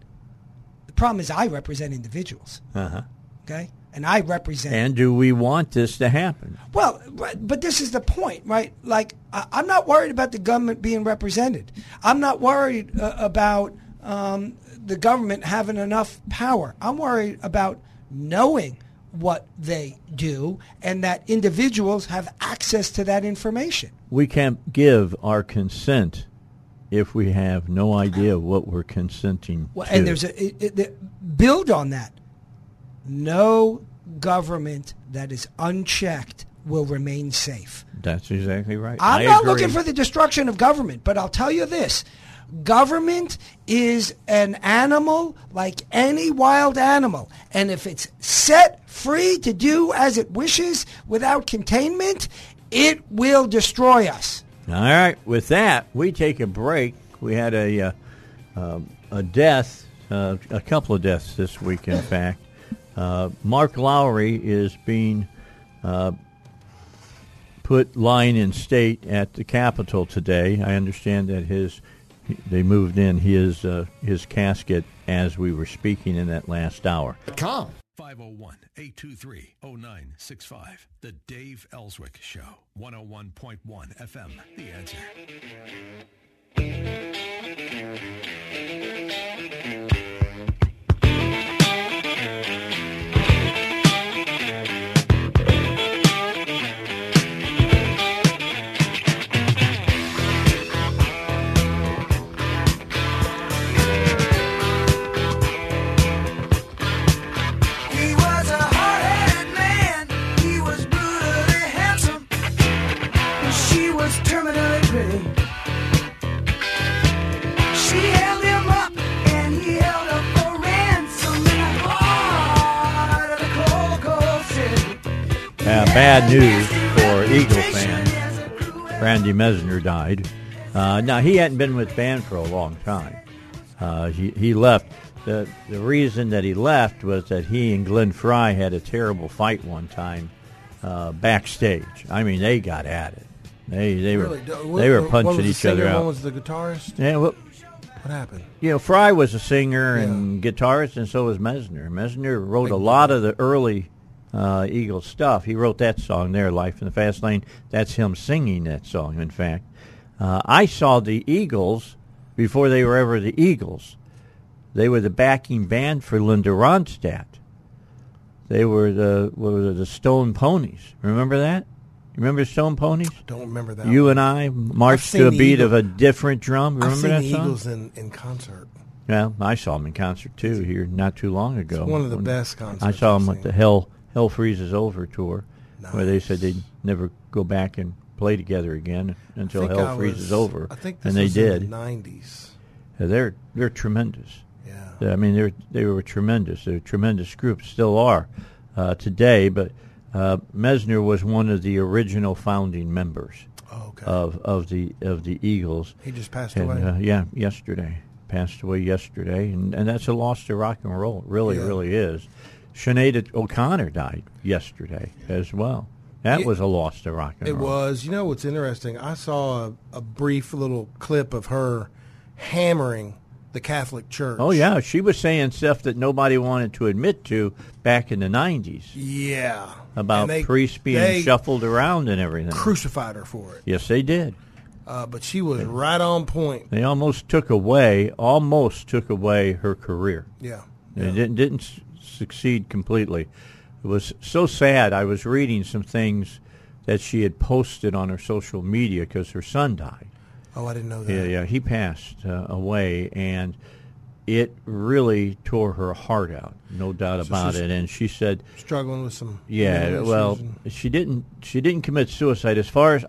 The problem is, I represent individuals. Uh-huh. Okay, and I represent. And do we want this to happen? Well, but, this is the point, right? Like, I'm not worried about the government being represented. I'm not worried uh, about um, the government having enough power. I'm worried about knowing what they do and that individuals have access to that information. We can't give our consent if we have no idea what we're consenting Well, to. and there's a it, it, it- build on that. No government that is unchecked will remain safe. That's exactly right. I'm I not agree. looking for the destruction of government, but I'll tell you this. Government is an animal like any wild animal. And if it's set free to do as it wishes without containment, it will destroy us. All right. With that, we take a break. We had a uh, um, a death, uh, a couple of deaths this week. In fact, uh, Mark Lowery is being uh, put lying in state at the Capitol today. I understand that his they moved in his uh, his casket as we were speaking in that last hour. Com. 501 823 0965. The Dave Elswick Show. 101.1 FM. The answer. Uh, bad news for Eagle fans. Randy Meisner died. Uh, now he hadn't been with the band for a long time. Uh, he he left. the The reason that he left was that he and Glenn Frey had a terrible fight one time uh, backstage. I mean, they got at it. They they Really? were D- they were punching the each other singer, One out. was the guitarist. Yeah, well, What happened? you know, Frey was a singer and guitarist, and so was Meisner. Meisner wrote a lot of the early uh, Eagles stuff. He wrote that song there, "Life in the Fast Lane." That's him singing that song. In fact, uh, I saw the Eagles before they were ever the Eagles. They were the backing band for Linda Ronstadt. They were the what was it, the Stone Poneys. Remember that? Remember Stone Poneys? Don't remember that. You one. and I marched to a beat Eagle- of a different drum. Remember I've seen that the song? Eagles in, in concert. Yeah, I saw them in concert too here not too long ago. It's one of the When- best concerts I saw them at the Hell Hell Freezes Over tour, where they said they'd never go back and play together again until Hell I Freezes was- over. I think this and they did. in the 90s. Yeah, they're they're tremendous. Yeah. I mean, they're they were tremendous. They're a tremendous group, still are uh, today. But uh, Meisner was one of the original founding members Oh, okay. of of the of the Eagles. He just passed And, away. Uh, yeah, yesterday passed away yesterday, and and that's a loss to rock and roll. It really, Yeah. really is. Sinead O'Connor died yesterday as well. That It- was a loss to rock and It roll. was. You know what's interesting? I saw a, a brief little clip of her hammering the Catholic Church. Oh yeah, she was saying stuff that nobody wanted to admit to back in the '90s Yeah. about they- priests being shuffled around and everything. Crucified her for it. yes, they did. Uh, but she was right on point. They almost took away, almost took away her career. Yeah. They didn't didn't succeed completely. It was so sad. I was reading some things that she had posted on her social media because her son died. Oh, I didn't know that. Yeah, yeah, he passed uh, away, and it really tore her heart out, no doubt So about it. And she said, Struggling with some. "Yeah, well, she didn't. She didn't commit suicide, as far as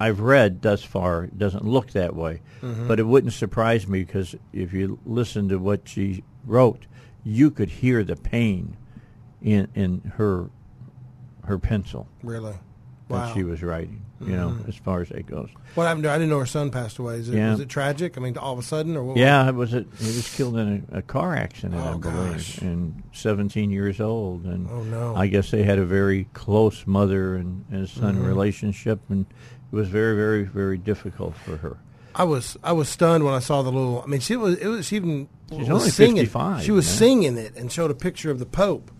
I've read thus far. It doesn't look that way, Mhm. but it wouldn't surprise me because if you listen to what she wrote, you could hear the pain in in her her pencil Really? Wow. that she was writing. You know, Mhm. as far as that goes. What happened to I didn't know her son passed away. Is it, Yeah. was it tragic? I mean, all of a sudden? or what? Yeah, it was a, he was killed in a, a car accident, I Oh, believe, gosh. and 17 years old. And Oh, no. I guess they had a very close mother and, and son Mhm. relationship, and it was very, very, very difficult for her. I was I was stunned when I saw the little. I mean, she was it was she even She's was only singing. 55, She was singing it and showed a picture of the Pope,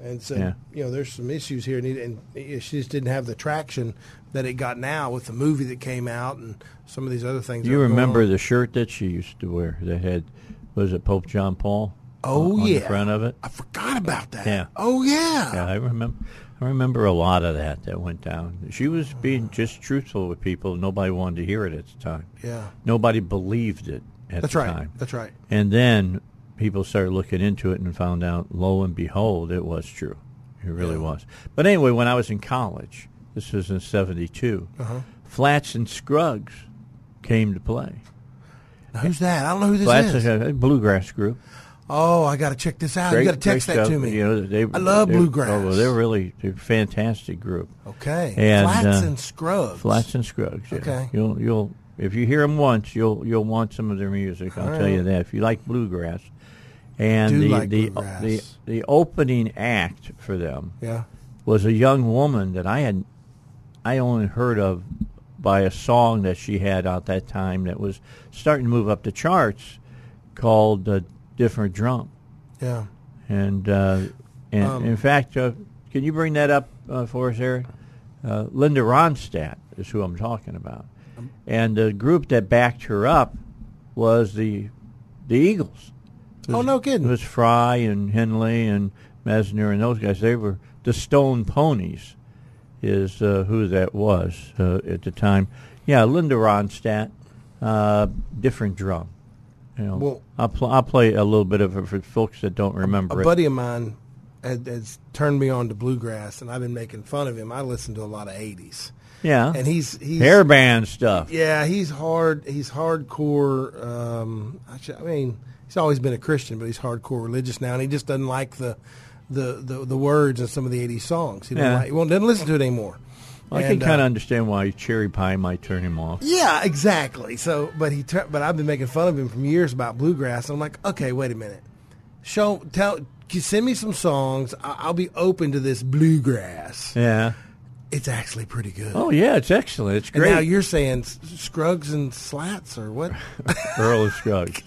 and said, Yeah. you know, there's some issues here, and, and she just didn't have the traction that it got now with the movie that came out and some of these other things. You remember the shirt that she used to wear that had, was it Pope John Paul? Oh, on, on yeah. the front of it. I forgot about that. Yeah. Oh yeah. Yeah, I remember. I remember a lot of that that went down. She was being just truthful with people. Nobody wanted to hear it at the time. Yeah. Nobody believed it at That's the right. time. That's right. And then people started looking into it and found out, lo and behold, it was true. It really Yeah. was. But anyway, when I was in college, this was in '72, Uh-huh. Flats and Scruggs came to play. Now, who's that? I don't know who this Flats is. a bluegrass group. Oh, I got to check this out. Great- you got to text that stuff. to me. You know, they, I love bluegrass. Oh, well, they're really they're a fantastic group. Okay. And, Flats uh, and Scruggs. Flats and Scruggs. Yeah. Okay. You'll you'll if you hear them once, you'll you'll want some of their music. I'll tell you that. If you like bluegrass, and the like the, bluegrass. the the opening act for them Yeah. was a young woman that I had I only heard of by a song that she had out that time that was starting to move up the charts called uh, "Different Drum." Yeah. And uh, and Um, in fact, uh, can you bring that up uh, for us, Eric? Uh, Linda Ronstadt is who I'm talking about, and the group that backed her up was the the Eagles. It Oh, no kidding. It was Frey and Henley and Meisner and those guys. They were the Stone Poneys, is uh, who that was uh, at the time. Yeah, Linda Ronstadt, uh, different drum. You know, Well- I'll, pl- I'll play a little bit of it for folks that don't remember a it. buddy of mine had, has turned me on to bluegrass, and I've been making fun of him. I listen to a lot of '80s. Yeah, and he's he's hair band stuff. Yeah, he's hard. He's hardcore. Um, I, mean, he's always been a Christian, but he's hardcore religious now, and he just doesn't like the the the, the words in some of the '80s songs. He, doesn't Yeah. like, he won't doesn't listen to it anymore. I can kind of uh, understand why Cherry Pie might turn him off. Yeah, exactly. So, but he, but I've been making fun of him from years about bluegrass. And I'm like, okay, wait a minute. Show, tell, send me some songs. I- I'll be open to this bluegrass. Yeah. It's actually pretty good. Oh yeah, it's excellent. It's and great. now you're saying Scruggs and Slats or what? *laughs* Earl of Scruggs.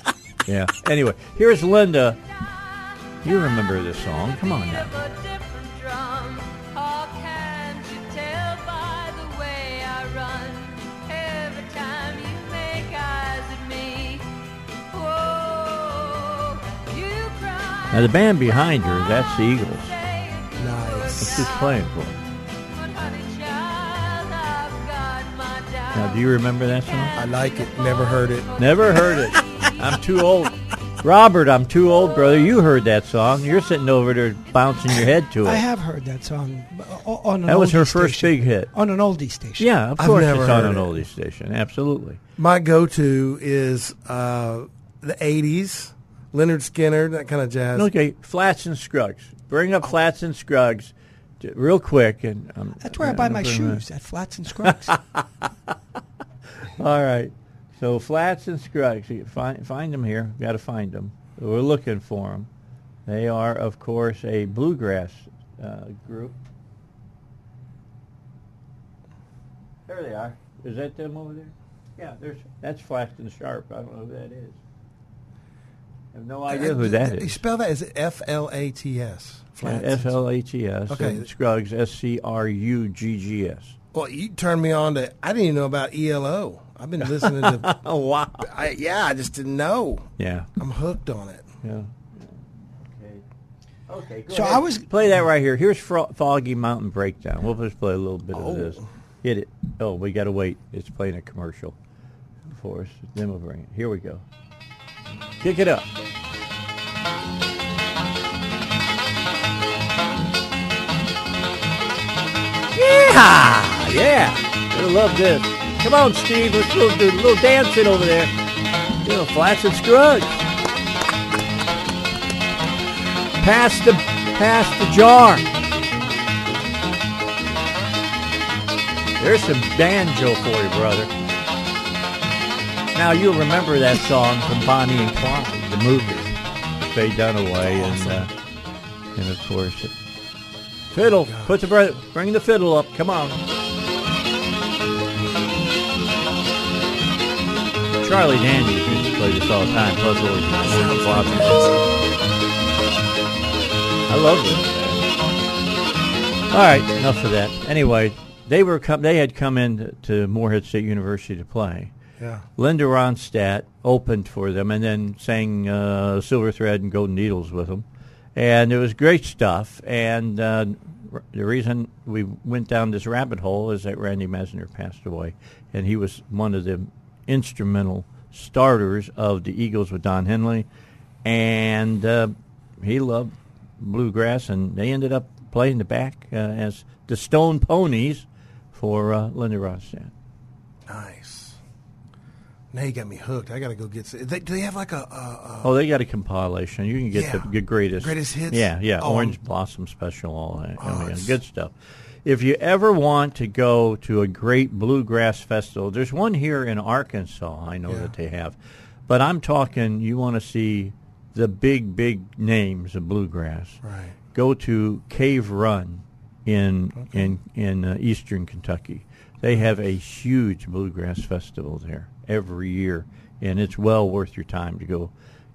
yeah. Anyway, here's Linda. You remember this song? Come on now. Now the band behind her, that's the Eagles. Nice. That's who's playing for them. Now, do you remember that song? I like it. Never heard it. Never heard it. I'm too old. Robert, I'm too old, brother. You heard that song. You're sitting over there bouncing your head to it. I have heard that song uh, on an that was her first station. big hit. on an oldie station. Yeah, of I've course never it's on heard an it. oldie station. Absolutely. My go-to is uh, the '80s, Lynyrd Skynyrd, that kind of jazz. Okay, Flats and Scruggs. Bring up Flats and Scruggs j- real quick. and um, That's where I buy my shoes at Flats and Scruggs. *laughs* All right. So Flats and Scruggs. You find find them here. Got to find them. We're looking for them. They are, of course, a bluegrass uh, group. There they are. Is that them over there? Yeah, there's that's Flats and Sharp. I don't know who that is. I have no idea who that is. You spell that as F L A T S. F L A T S. Okay. Scruggs S C R U G G S. Well, you turned me on to. I didn't even know about ELO. I've been listening to. *laughs* Oh wow. I, yeah, I just didn't know. Yeah. I'm hooked on it. Yeah. Okay. Okay. Go So ahead. I was- play that right here. Here's Fro- Foggy Mountain Breakdown. We'll just play a little bit of this. Oh. Hit it. Oh, we got to wait. It's playing a commercial for us. Then we'll bring it. Here we go. Kick it up. Yeah, yeah. You'll love this. Come on, Steve. Let's do a little dancing over there. You know, flats and scruggs. Pass the pass the jar. There's some banjo for you, brother. Now you'll remember that song from Bonnie and Clyde, the movie, Faye Dunaway, and uh, and of course, fiddle. Put the bring the fiddle up. Come on. Charlie Daniels used to play this all the time. Plus, Orange Orange Blossom. I love this. All right, enough of that. Anyway, they were com- they had come in to Morehead State University to play. Yeah. Linda Ronstadt opened for them and then sang uh, Silver Thread and Golden Needles with them. And it was great stuff. And uh, r- the reason we went down this rabbit hole is that Randy Meisner passed away. And he was one of the instrumental starters of the Eagles with Don Henley. And uh, he loved bluegrass, and they ended up playing the back uh, as the Stone Poneys for uh, Linda Ronstadt. Nice. Now you got me hooked. I got to go get. They, do they have like a? a, a Oh, they got a compilation. You can get Yeah. the good greatest Greatest hits? Yeah, yeah. Oh, Orange Blossom Special, all that. Oh, Oh, yeah, it's- good stuff. If you ever want to go to a great bluegrass festival, there's one here in Arkansas. I know Yeah. that they have, but I'm talking. You want to see the big, big names of bluegrass? Right. Go to Cave Run in in in uh, eastern Kentucky. They have a huge bluegrass festival there every year, and it's well worth your time to go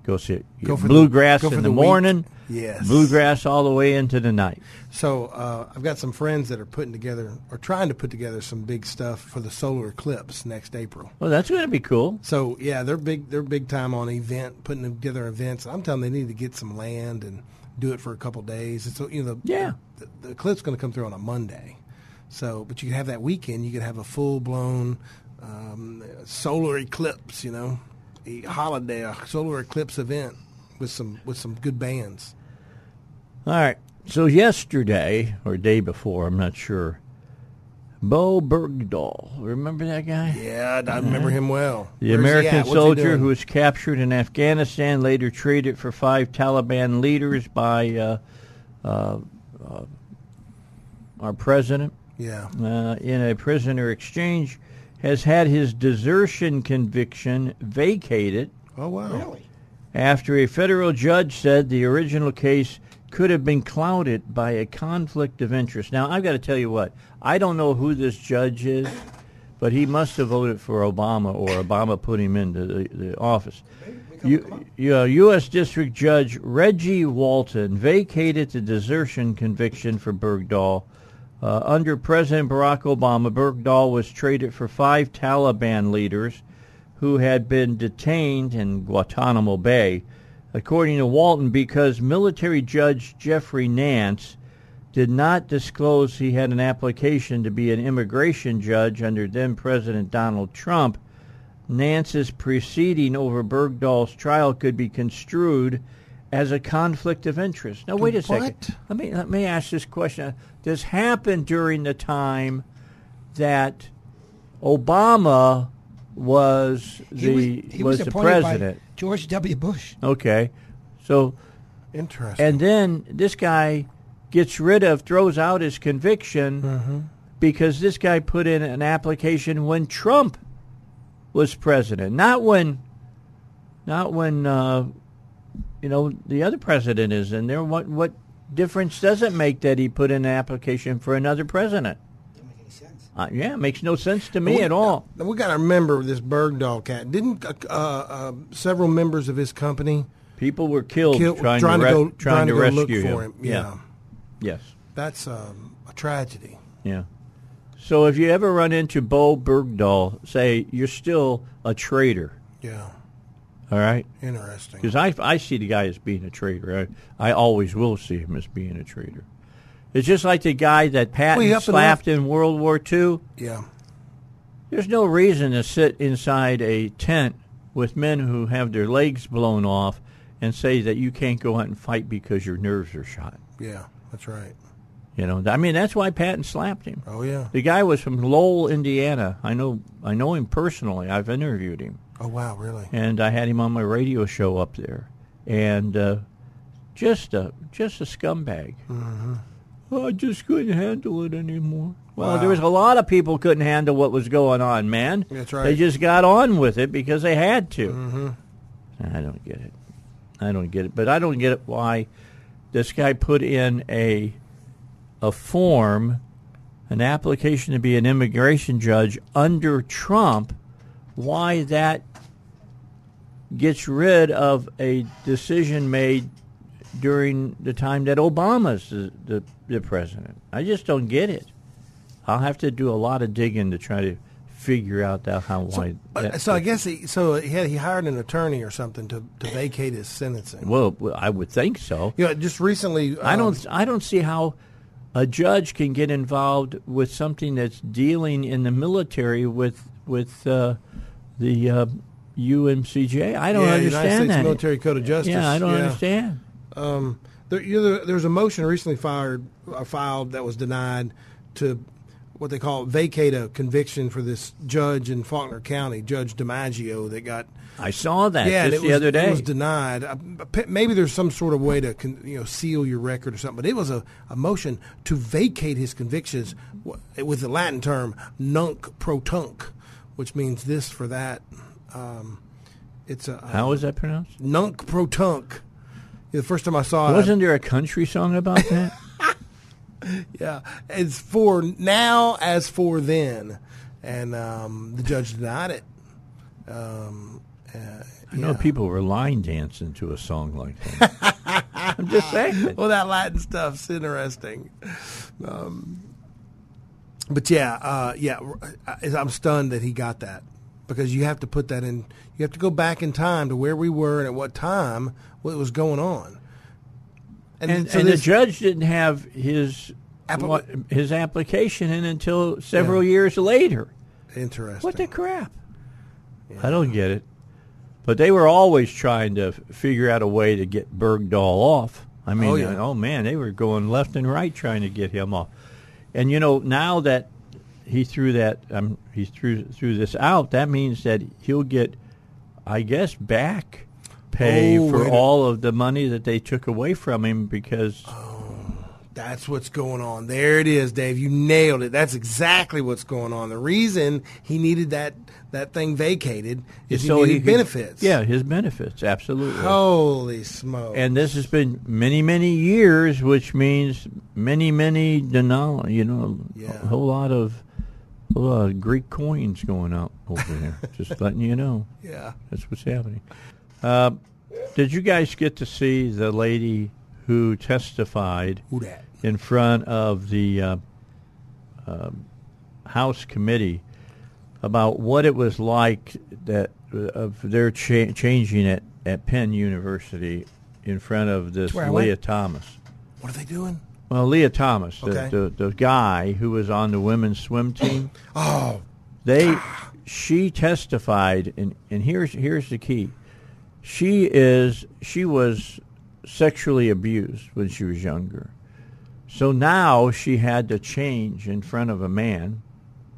go see. Go for the- bluegrass go for in the the, week. morning, Yes. bluegrass all the way into the night. So uh, I've got some friends that are putting together or trying to put together some big stuff for the solar eclipse next April. Well, that's going to be cool. So yeah, they're big. They're big time on event putting together events. I'm telling them they need to get some land and do it for a couple days. And so you know, the, Yeah. the, the eclipse going to come through on a Monday. So, but you can have that weekend. You can have a full blown um, solar eclipse. You know, a holiday, a solar eclipse event with some with some good bands. All right. So yesterday or day before, I'm not sure. Bowe Bergdahl, remember that guy? Yeah, I remember him well. The Where's American at? What's he soldier who was captured in Afghanistan, later traded for five Taliban leaders by uh, uh, uh, our president Yeah. uh, in a prisoner exchange, has had his desertion conviction vacated Oh wow. Really? after a federal judge said the original case could have been clouded by a conflict of interest. Now, I've got to tell you what, I don't know who this judge is, but he must have voted for Obama or Obama put him into the, the office. U, uh, U.S. District Judge Reggie Walton vacated the desertion conviction for Bergdahl. Uh, under President Barack Obama, Bergdahl was traded for five Taliban leaders who had been detained in Guantanamo Bay, according to Walton, because military judge Jeffrey Nance did not disclose he had an application to be an immigration judge under then President Donald Trump, Nance's proceeding over Bergdahl's trial could be construed as a conflict of interest. Now, wait a second. Let me let me ask this question. This happened during the time that Obama was the he was, he was, the president. by George W. Bush. Okay, so Interesting. and then this guy gets rid of, throws out his conviction Mm-hmm. because this guy put in an application when Trump was president, not when, not when, uh, you know, the other president is in there. What what difference does it make that he put in an application for another president? Uh, yeah, it makes no sense to me We- at all. Now, we got to remember this Bergdahl cat. Didn't uh, uh, several members of his company People were killed kill, trying, trying, to, to, go, trying, to, go rescue look him. him? Yeah, Yes. that's um, a tragedy. Yeah. So if you ever run into Bowe Bergdahl, say you're still a traitor. Yeah, All right. interesting. Because I, I see the guy as being a traitor. I, I always will see him as being a traitor. It's just like the guy that Patton Well, you have to slapped in World War II. Yeah, There's no reason to sit inside a tent with men who have their legs blown off and say that you can't go out and fight because your nerves are shot. yeah, that's right. You know, I mean that's why Patton slapped him. Oh yeah. The guy was from Lowell, Indiana. I know I know him personally. I've interviewed him, Oh wow, really? and I had him on my radio show up there, and uh, just a just a scumbag. Oh, I just couldn't handle it anymore. Well, Wow. there was a lot of people couldn't handle what was going on, man. That's right. They just got on with it because they had to. Mm-hmm. I don't get it. I don't get it. But I don't get it why this guy put in a a form, an application to be an immigration judge under Trump. Why that gets rid of a decision made during the time that Obama's the, the, the president. I just don't get it. I'll have to do a lot of digging to try to figure out that how why. Uh, that- so I guess he so he had, he hired an attorney or something to, to vacate his sentencing. well, I would think so. You know, just recently. I um, don't. I don't see how a judge can get involved with something that's dealing in the military with with uh, the uh, UMCJ. I don't yeah, understand United States that. Military Code of Justice. yeah, I don't understand. Um, there, you know, there, was a motion recently filed, uh, filed that was denied to what they call vacate a conviction for this judge in Faulkner County, Judge DiMaggio, that got I saw that yeah, and just it the was, other day. It was denied. Uh, Maybe there's some sort of way to con, you know seal your record or something. But it was a, a motion to vacate his convictions w- with the Latin term nunc pro tunc, which means this for that. Um, it's a How is that pronounced? Nunk pro tunc. The first time I saw it, I- Wasn't there a country song about *laughs* that? Yeah, it's for now as for then, and um, the judge denied it. Um, uh, I know yeah. people were line dancing to a song like that. *laughs* I'm just saying. Well, that Latin stuff's interesting. Um, but yeah, uh, yeah, I- I'm stunned that he got that because you have to put that in. You have to go back in time to where we were and at what time what was going on. And, so and the judge didn't have his Apple- what, his application in until several Yeah. years later. interesting. What the crap? I don't get it. But they were always trying to figure out a way to get Bergdahl off. I mean, Oh, oh, yeah. oh man, they were going left and right trying to get him off. And you know, now that he threw that, um, he threw threw this out. That means that he'll get, I guess, back pay Oh, for all of the money that they took away from him because That's what's going on. There it is, Dave. You nailed it. That's exactly what's going on. The reason he needed that that thing vacated is he needed could- benefits. Yeah, his benefits, absolutely. Holy smoke! And this has been many, many years, which means many, many denal. You know, Yeah. a whole lot of, a lot of Greek coins going out over there. *laughs* Just letting you know, yeah. that's what's happening. Uh, did you guys get to see the lady who testified Who in front of the uh, um House committee about what it was like that uh, of their cha- changing it at Penn University in front of this Lia. Thomas. What are they doing? Well, Lia Thomas, the, Okay. the the guy who was on the women's swim team, *coughs* Oh, they she testified, and and here's here's the key. She is she was sexually abused when she was younger, so now she had to change in front of a man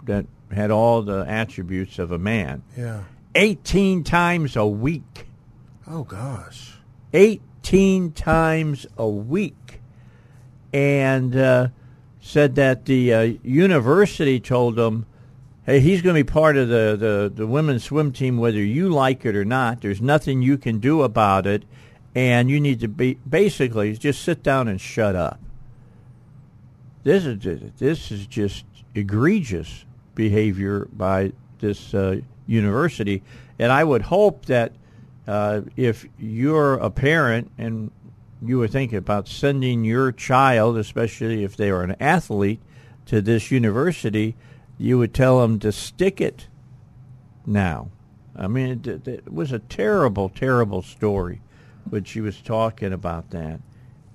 that had all the attributes of a man. yeah. 18 times a week. Oh gosh. 18 times a week. And uh, said that the uh, university told him, hey, he's going to be part of the, the, the women's swim team whether you like it or not. There's nothing you can do about it. And you need to be basically just sit down and shut up. This is this is just egregious behavior by this uh, university, and I would hope that uh, if you're a parent and you were thinking about sending your child, especially if they are an athlete, to this university, you would tell them to stick it now. I mean, it, it was a terrible, terrible story when she was talking about that.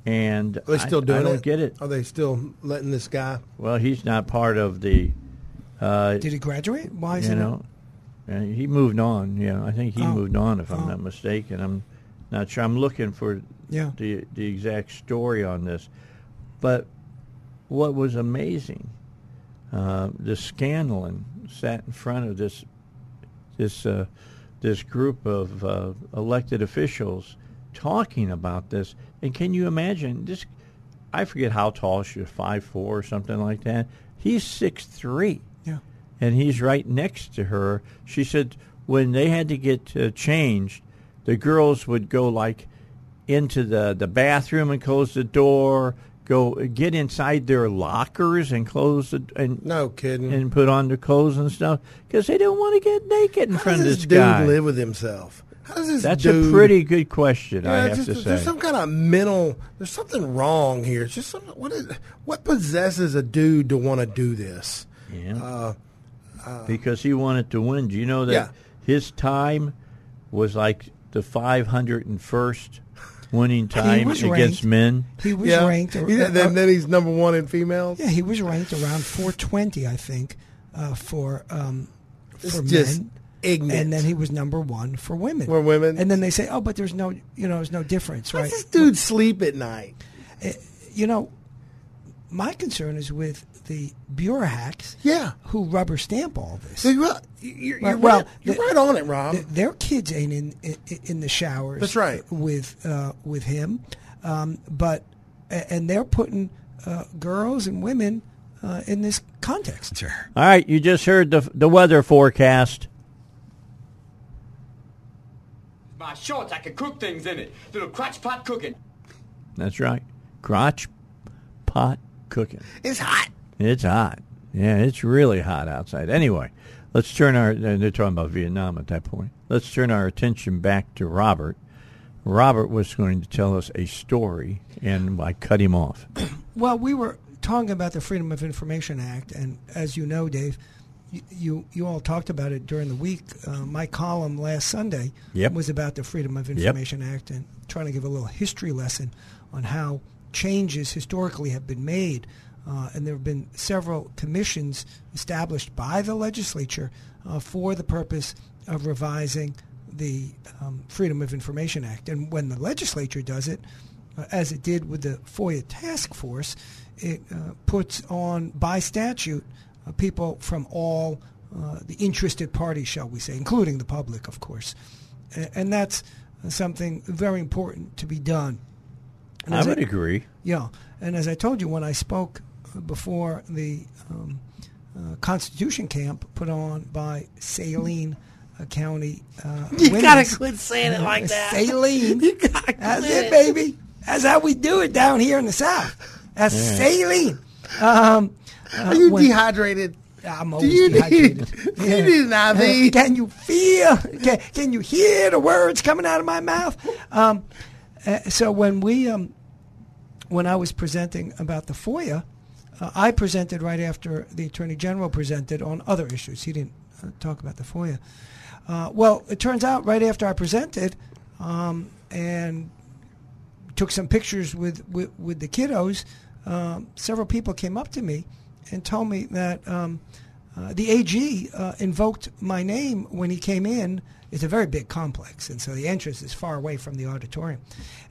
And Are they still I, doing I don't it? get it. Are they still letting this guy? Well, he's not part of the. Uh, Did he graduate? Why is you he know, uh, he moved on. Yeah, I think he Oh. moved on. If I'm Oh. not mistaken, I'm not sure. I'm looking for Yeah. the the exact story on this. But what was amazing, uh, the Scanlan sat in front of this this uh, this group of uh, elected officials talking about this. And can you imagine this? I forget how tall she was, five four or something like that. He's six three. And he's right next to her. She said when they had to get uh, changed, the girls would go like into the the bathroom and close the door, go get inside their lockers and close the and No kidding. and put on their clothes and stuff because they don't want to get naked in How front does of this this dude guy. live with himself? How does this That's dude, a pretty good question. I have just, to say. There's some kind of mental. There's something wrong here. It's just some, what is what possesses a dude to want to do this? Yeah. Because he wanted to win. Do you know that Yeah. his time was like the 501st winning *laughs* time was against ranked- men? He was yeah. ranked. uh, Yeah, then, then he's number one in females. yeah, he was ranked around 420, I think, uh, for um, It's for just men. ignorant. And then he was number one for women. For women. And then they say, oh, but there's no, you know, there's no difference, How right? does this dude sleep at night? you know, my concern is with the bureau hacks Yeah. who rubber stamp all this. So you're, you're, you're, Well, right, you're the- right on it, Rob. Th- their kids ain't in, in in the showers. That's right. With uh, with him, um, but and they're putting uh, girls and women uh, in this context. Sure. All right, you just heard the the weather forecast. My shorts, I can cook things in it. Little crotch pot cooking. That's right, crotch pot cooking. it's hot. It's hot. Yeah, it's really hot outside. Anyway, let's turn our. They're talking about Vietnam at that point. Let's turn our attention back to Robert. Robert was going to tell us a story, and I cut him off. *coughs* Well, we were talking about the Freedom of Information Act, and as you know, Dave, you you, you all talked about it during the week. Uh, my column last Sunday Yep. was about the Freedom of Information Act and trying to give a little history lesson on how changes historically have been made. Uh, and there have been several commissions established by the legislature uh, for the purpose of revising the um, Freedom of Information Act. And when the legislature does it, uh, as it did with the FOIA task force, it uh, puts on by statute uh, people from all uh, the interested parties, shall we say, including the public, of course. A- and that's something very important to be done. And I would agree. yeah, and as I told you when I spoke before the um, uh, Constitution Camp put on by Saline uh, County, uh, *laughs* You gotta women's- quit saying it like that. Saline, *laughs* You gotta that's it, baby. That's how we do it down here in the South. That's saline. Um, Are you when- dehydrated? I'm Do always you need, dehydrated. *laughs* do you need an IV? Can you feel? Can, can you hear the words coming out of my mouth? Um, uh, so when we, um, when I was presenting about the FOIA, uh, I presented right after the Attorney General presented on other issues. He didn't uh, talk about the FOIA. Uh, well, it turns out right after I presented, um, and took some pictures with with, with the kiddos. um, several people came up to me and told me that um, uh, the AG uh, invoked my name when he came in. It's a very big complex, and so the entrance is far away from the auditorium.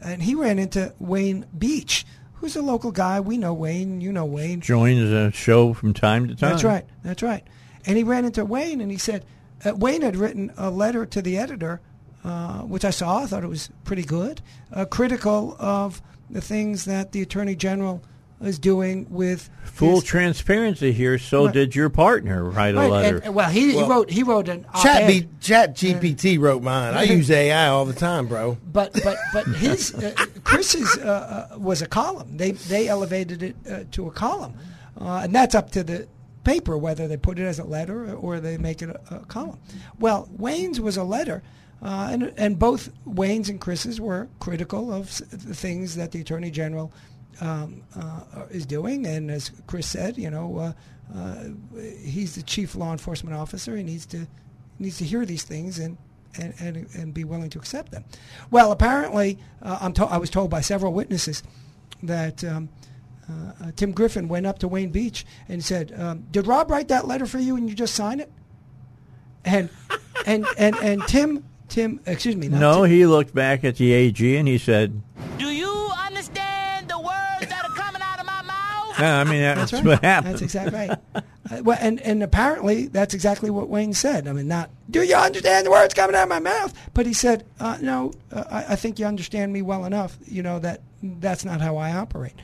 And he ran into Wayne Beach, who's a local guy. We know Wayne. You know Wayne. Joins a show from time to time. That's right. That's right. And he ran into Wayne, and he said uh, Wayne had written a letter to the editor, uh, which I saw. I thought it was pretty good, uh, critical of the things that the attorney general is doing with Full his- transparency here. So Right. did your partner write a letter? and- well, he, he wrote he wrote an Chat, op-ed. B, Chat GPT wrote mine. I *laughs* use AI all the time, bro. but but but his uh, Chris's uh, uh, was a column. They they elevated it uh, to a column, uh, and that's up to the paper whether they put it as a letter or they make it a, a column. Well, Wayne's was a letter. Uh, and, and both Wayne's and Chris's were critical of the things that the Attorney General um, uh, is doing. And as Chris said, you know, uh, uh, he's the chief law enforcement officer. He needs to needs to hear these things and and, and, and be willing to accept them. Well, apparently, uh, I'm to- I was told by several witnesses that um, uh, uh, Tim Griffin went up to Wayne Beach and said, um, "Did Rob write that letter for you and you just sign it?" And and and and Tim Tim excuse me no, Tim, he looked back at the AG and he said, "Yeah, I mean, that's, That's right. what happened. That's exactly right. Uh, well, and and apparently that's exactly what Wayne said. I mean, not do you understand the words coming out of my mouth? But he said, uh, no, uh, I, I think you understand me well enough. You know that that's not how I operate.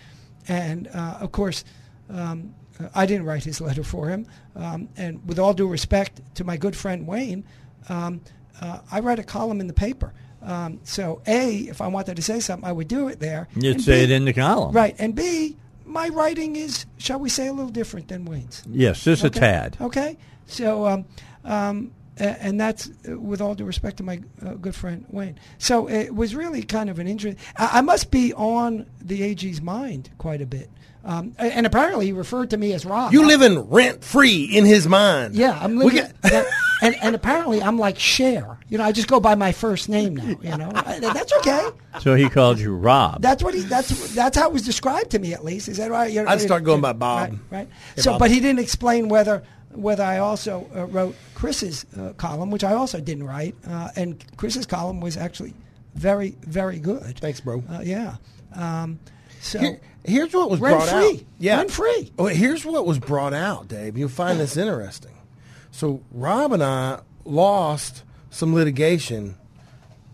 And uh, of course, um, I didn't write his letter for him. Um, and with all due respect to my good friend Wayne, um, uh, I write a column in the paper. Um, so A, if I wanted to say something, I would do it there. You'd And say B- it in the column. Right. And B, my writing is, shall we say, a little different than Wayne's. Yes, just Okay. a tad. Okay. So, um, um, and that's uh, with all due respect to my uh, good friend Wayne. So it was really kind of an interest. I, I must be on the AG's mind quite a bit. Um, and apparently he referred to me as Rob. You living rent free in his mind. Yeah, I'm living. got- that- and, and apparently I'm like Cher. You know, I just go by my first name now. You know, that's okay. So he called you Rob. That's what he. That's that's how it was described to me, at least. Is that right? You're- I'd start going by Bob. Right. right. Hey, so, Bob. but he didn't explain whether whether I also uh, wrote Chris's uh, column, which I also didn't write, uh, and Chris's column was actually very very good. Thanks, bro. Uh, yeah. Um, so Here- here's what was rent brought free. out. Yeah, Rent free. Oh, here's what was brought out, Dave. You'll find this interesting. So Rob and I lost some litigation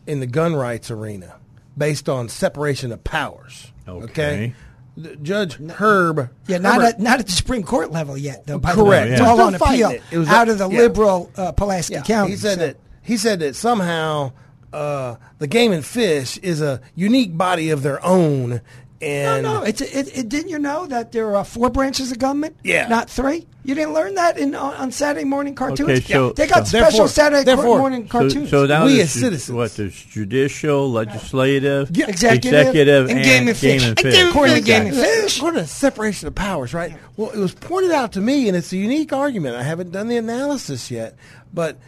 in the gun rights arena based on separation of powers. Okay. The- Judge Herb. Yeah, not Herbert- at, not at the Supreme Court level yet, though. By the Correct. way. It's all on appeal it. It was out a- of the yeah. liberal uh, Pulaski Yeah, County. He said so- that he said that somehow uh, the game and fish is a unique body of their own, No, and no. It's it, it, didn't you know that there are four branches of government? Yeah. not three. You didn't learn that in on, on Saturday morning cartoons. Okay, so- they got so- special Saturday therefore- morning cartoons. so now We as ju- citizens. what there's judicial, legislative, Yeah. Executive, executive, and game and fish. Game and And fish. game- According to Game and Fish. According to separation of powers, right? Well, it was pointed out to me, and it's a unique argument. I haven't done the analysis yet, but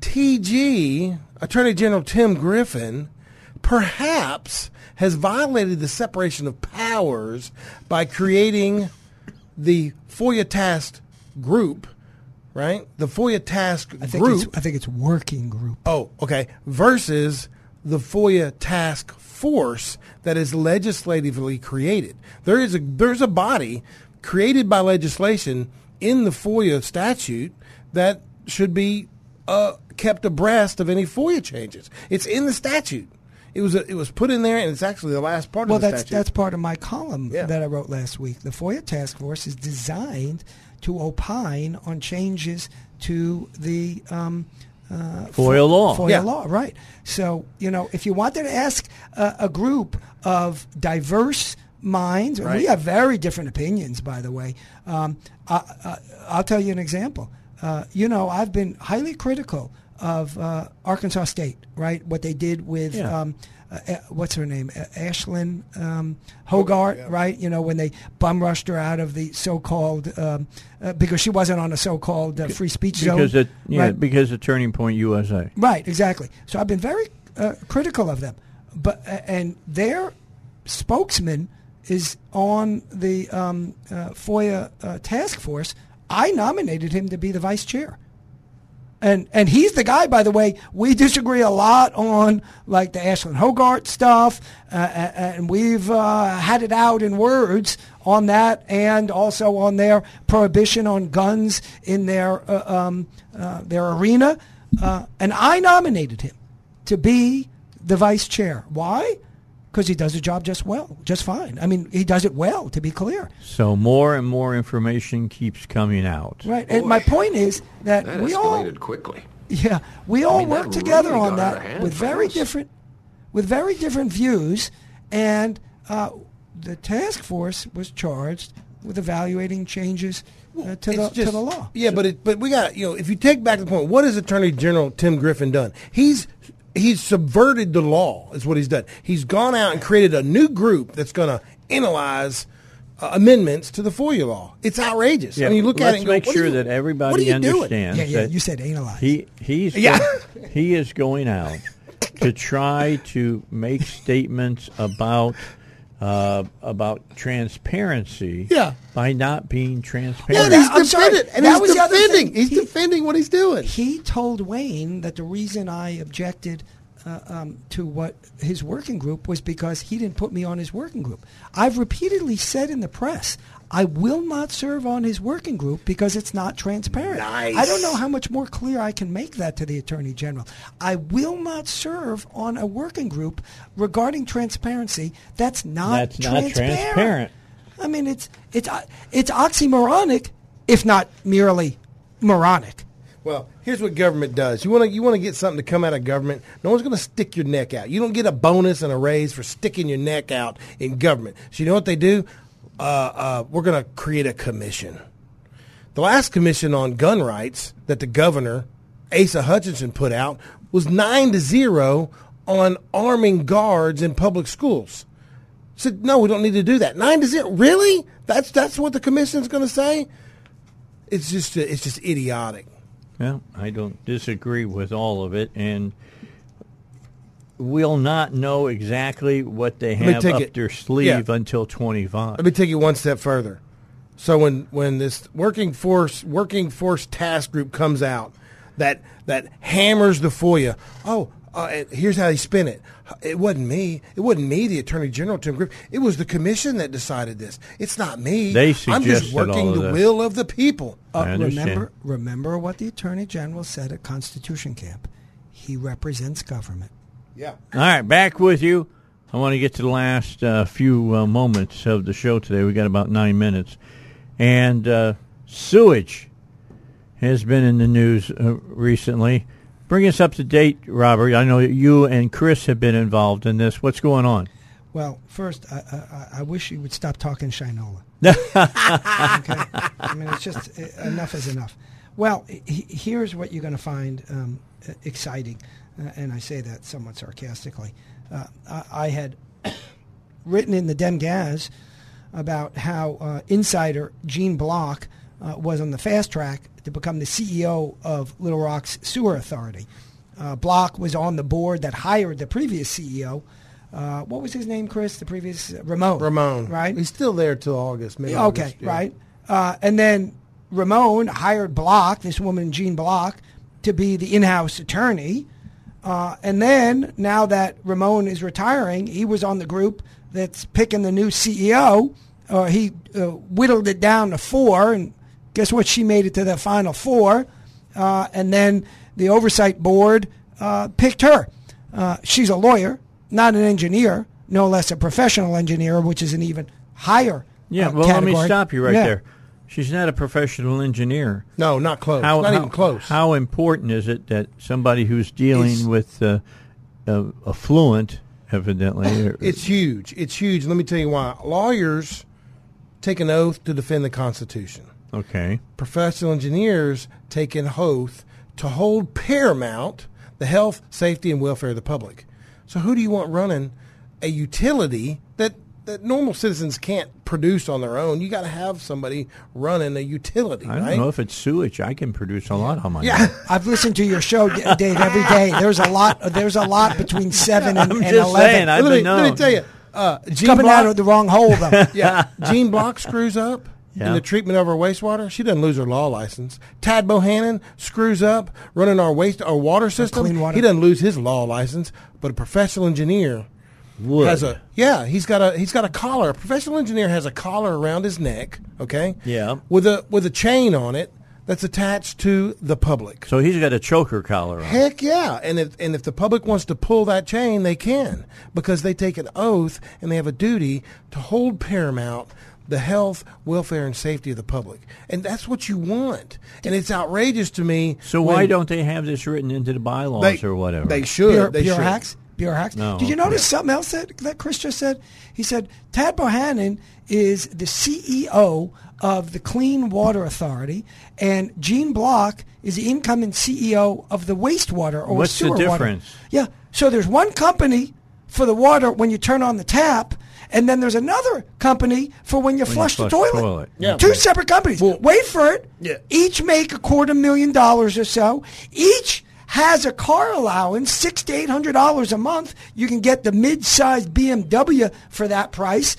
TG, Attorney General Tim Griffin, perhaps has violated the separation of powers by creating the FOIA task group, right? The FOIA task I think group. it's, I think it's working group. Oh, okay. Versus the FOIA task force that is legislatively created. There is a there's a body created by legislation in the FOIA statute that should be uh, kept abreast of any FOIA changes. It's in the statute. It was it was put in there, and it's actually the last part Well, of the that's statute. that's part of my column Yeah. that I wrote last week. The FOIA task force is designed to opine on changes to the um, uh, FOIA law. FOIA Yeah. law, right? So you know, if you wanted to ask a, a group of diverse minds, and we have very different opinions, by the way. Um, I, I, I'll tell you an example. Uh, you know, I've been highly critical of uh, Arkansas State, right? What they did with Yeah. um, uh, uh, what's her name, uh, Ashlyn um, Hoggard, right? You know, when they bum rushed her out of the so-called um, uh, because she wasn't on a so-called uh, free speech zone, it, yeah, right? because of Turning Point USA. Right, exactly. So I've been very uh, critical of them, but uh, and their spokesman is on the um, uh, FOIA uh, task force, I nominated him to be the vice chair. And and he's the guy, by the way. We disagree a lot on like the Ashlyn Hoggard stuff, uh, and we've uh, had it out in words on that, and also on their prohibition on guns in their uh, um, uh, their arena. Uh, and I nominated him to be the vice chair. Why? Because he does the job just well, just fine. I mean, he does it well, to be clear. So more and more information keeps coming out. Right. And my point is that, That we all escalated quickly. Yeah, we all mean, work together really on that with very fast. different, with very different views, and uh, the task force was charged with evaluating changes uh, to the just- to the law. Yeah, but it, but we got you know if you take back the point, what has Attorney General Tim Griffin done? He's he's subverted the law. Is what he's done. He's gone out and created a new group that's going to analyze. Uh, amendments to the FOIA law. It's outrageous. Yeah, I mean, you look let's at it and go, make what sure you- that everybody you understands. Yeah, yeah, that you said analyze. He he's Yeah. go- he is going out to try to make statements about uh, about transparency. Yeah. by not being Yeah, transparent. and he's I'm sorry, defending, and that he's was defending. He's He- defending what he's doing. he told Wayne that the reason I objected uh, um, to what his working group was because he didn't put me on his working group. I've repeatedly said in the press, I will not serve on his working group because it's not transparent. Nice. I don't know how much more clear I can make that to the Attorney General. I will not serve on a working group regarding transparency. That's not That's not transparent. transparent. I mean, it's it's uh, it's oxymoronic, if not merely moronic. Well, here's what government does. You want to you want to get something to come out of government. No one's going to stick your neck out. You don't get a bonus and a raise for sticking your neck out in government. So you know what they do? Uh, uh, we're going to create a commission. The last commission on gun rights that the governor Asa Hutchinson put out was nine to zero on arming guards in public schools. Said no, we don't need to do that. Nine to zero, really? That's that's what the commission's going to say. It's just it's just idiotic. Well, I don't disagree with all of it, and we'll not know exactly what they have take up it- their sleeve yeah. until 25. Let me take you one step further. So when when this working force working force task group comes out that that hammers the FOIA, oh, uh, here's how they spin it. It wasn't me. It wasn't me, the Attorney General Tim Griffin. It was the commission that decided this. It's not me. They I'm just working the this. will of the people. Uh, remember, remember what the Attorney General said at Constitution Camp. He represents government. Yeah. All right, back with you. I want to get to the last uh, few uh, moments of the show today. We got about nine minutes, and uh, sewage has been in the news uh, recently. Bring us up to date, Robert. I know you and Chris have been involved in this. What's going on? Well, first, I, I, I wish you would stop talking Shinola. *laughs* okay? I mean, it's just uh, enough is enough. Well, he, here's what you're going to find um, uh, exciting, and I say that somewhat sarcastically. Uh, I, I had *coughs* written in the Dem Gaz about how uh, insider Gene Block uh, was on the fast track to become the CEO of Little Rock's Sewer Authority. Uh, Block was on the board that hired the previous CEO. Uh, what was his name, Chris? The previous Ramon. Ramon. right? He's still there till August. Maybe Yeah, okay, yeah. right. Uh, and then Ramon hired Block, this woman Jean Block, to be the in-house attorney. Uh, and then now that Ramon is retiring, he was on the group that's picking the new CEO. Uh, he uh, whittled it down to four, and guess what? She made it to the final four. Uh, and then the oversight board uh, picked her. Uh, she's a lawyer, not an engineer, no less a professional engineer, which is an even higher Yeah, well, let me stop you right Yeah. there. She's not a professional engineer. No, not close. How, not how- even close. How important is it that somebody who's dealing It's- with uh, a, a fluent, evidently, *clears throat* It's huge. It's huge. Let me tell you why. Lawyers take an oath to defend the Constitution. okay? Professional engineers take an oath to hold paramount the health, safety, and welfare of the public. So who do you want running a utility that that normal citizens can't produce on their own? You got to have somebody running a utility, I don't right? know if it's sewage. I can produce a lot on my own. yeah. own. I've listened to your show, Dave, every day. There's a lot. There's a lot between *laughs* seven and, I'm and just eleven. saying, I've let, me, been let me tell you, Uh, Gene Coming Block, out of the wrong hole, though. *laughs* yeah, *laughs* Gene Block screws up Yeah. in the treatment of our wastewater. She doesn't lose her law license. Tad Bohannon screws up running our waste our water system. clean water. He doesn't lose his law license, but a professional engineer Would. has a yeah. He's got a he's got a collar. A professional engineer has a collar around his neck. Okay. Yeah. With a with a chain on it that's attached to the public. So he's got a choker collar on. Heck yeah! And if and if the public wants to pull that chain, they can because they take an oath and they have a duty to hold paramount the health, welfare, and safety of the public, and that's what you want. And it's outrageous to me. So when why don't they have this written into the bylaws they, or whatever? They should. Pure, they pure should. hacks. Pure hacks. No, Did you okay. notice something else that, that Chris just said? He said Tad Bohannon is the CEO of the Clean Water Authority, and Gene Block is the incoming CEO of the wastewater or What's the sewer water. difference? Yeah. So there's one company for the water when you turn on the tap. And then there's another company for when you When you flush, the flush the toilet. toilet. Yeah. Two separate companies. Wait for it. Yeah. Each make a quarter million dollars or so. Each has a car allowance, six to eight hundred dollars a month. You can get the mid-sized BMW for that price.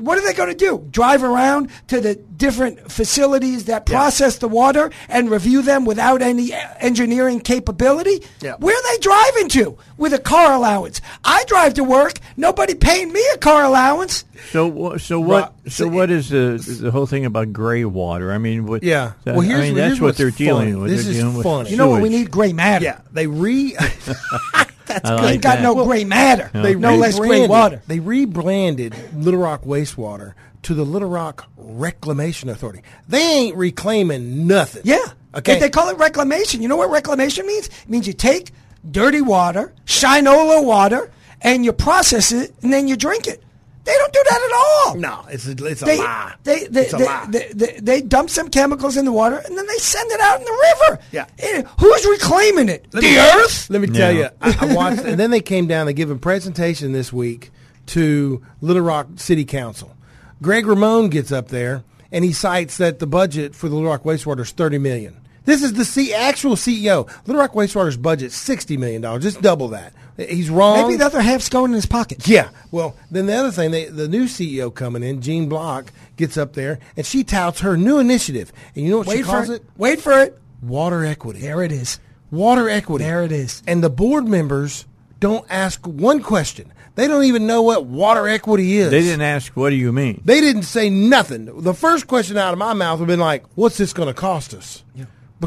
What are they going to do? Drive around to the different facilities that process the water and review them without any engineering capability? Yeah. Where are they driving to with a car allowance? I drive to work. Nobody paying me a car allowance. So so what? So what is the the whole thing about gray water? I mean, what, Yeah. that- Well, here's- I mean, here's that's what they're dealing funny. with. This They're is dealing with funny. You know what? We need gray matter. Yeah, they re. *laughs* *laughs* That's I good. like got no that. gray matter. They no less gray water. They rebranded Little Rock wastewater to the Little Rock Reclamation Authority. They ain't reclaiming nothing. Yeah. Okay. If they call it reclamation, you know what reclamation means? It means you take dirty water, Shinola water, and you process it, and then you drink it. They don't do that at all. no, it's a, it's a They, lie. they, they, it's a they, lie. They, they, they dump some chemicals in the water, and then they send it out in the river. Yeah. Eh, Who's reclaiming it? Let the me- earth? Let me tell Yeah. you, I, I watched, and then they came down. They give a presentation this week to Little Rock City Council. Greg Ramon gets up there and he cites that the budget for the Little Rock wastewater is thirty million. This is the C- actual CEO. Little Rock wastewater's budget sixty million dollars, just double that. He's wrong. Maybe the other half's going in his pocket. Yeah. Well, then the other thing, they, the new CEO coming in, Jean Block, gets up there and she touts her new initiative. And you know what she Wait for calls it. it? Wait for it. Water equity. There it is. Water equity. There it is. And the board members don't ask one question. They don't even know what water equity is. They didn't ask, "What do you mean?" They didn't say nothing. The first question out of my mouth would have been like, "What's this going to cost us?"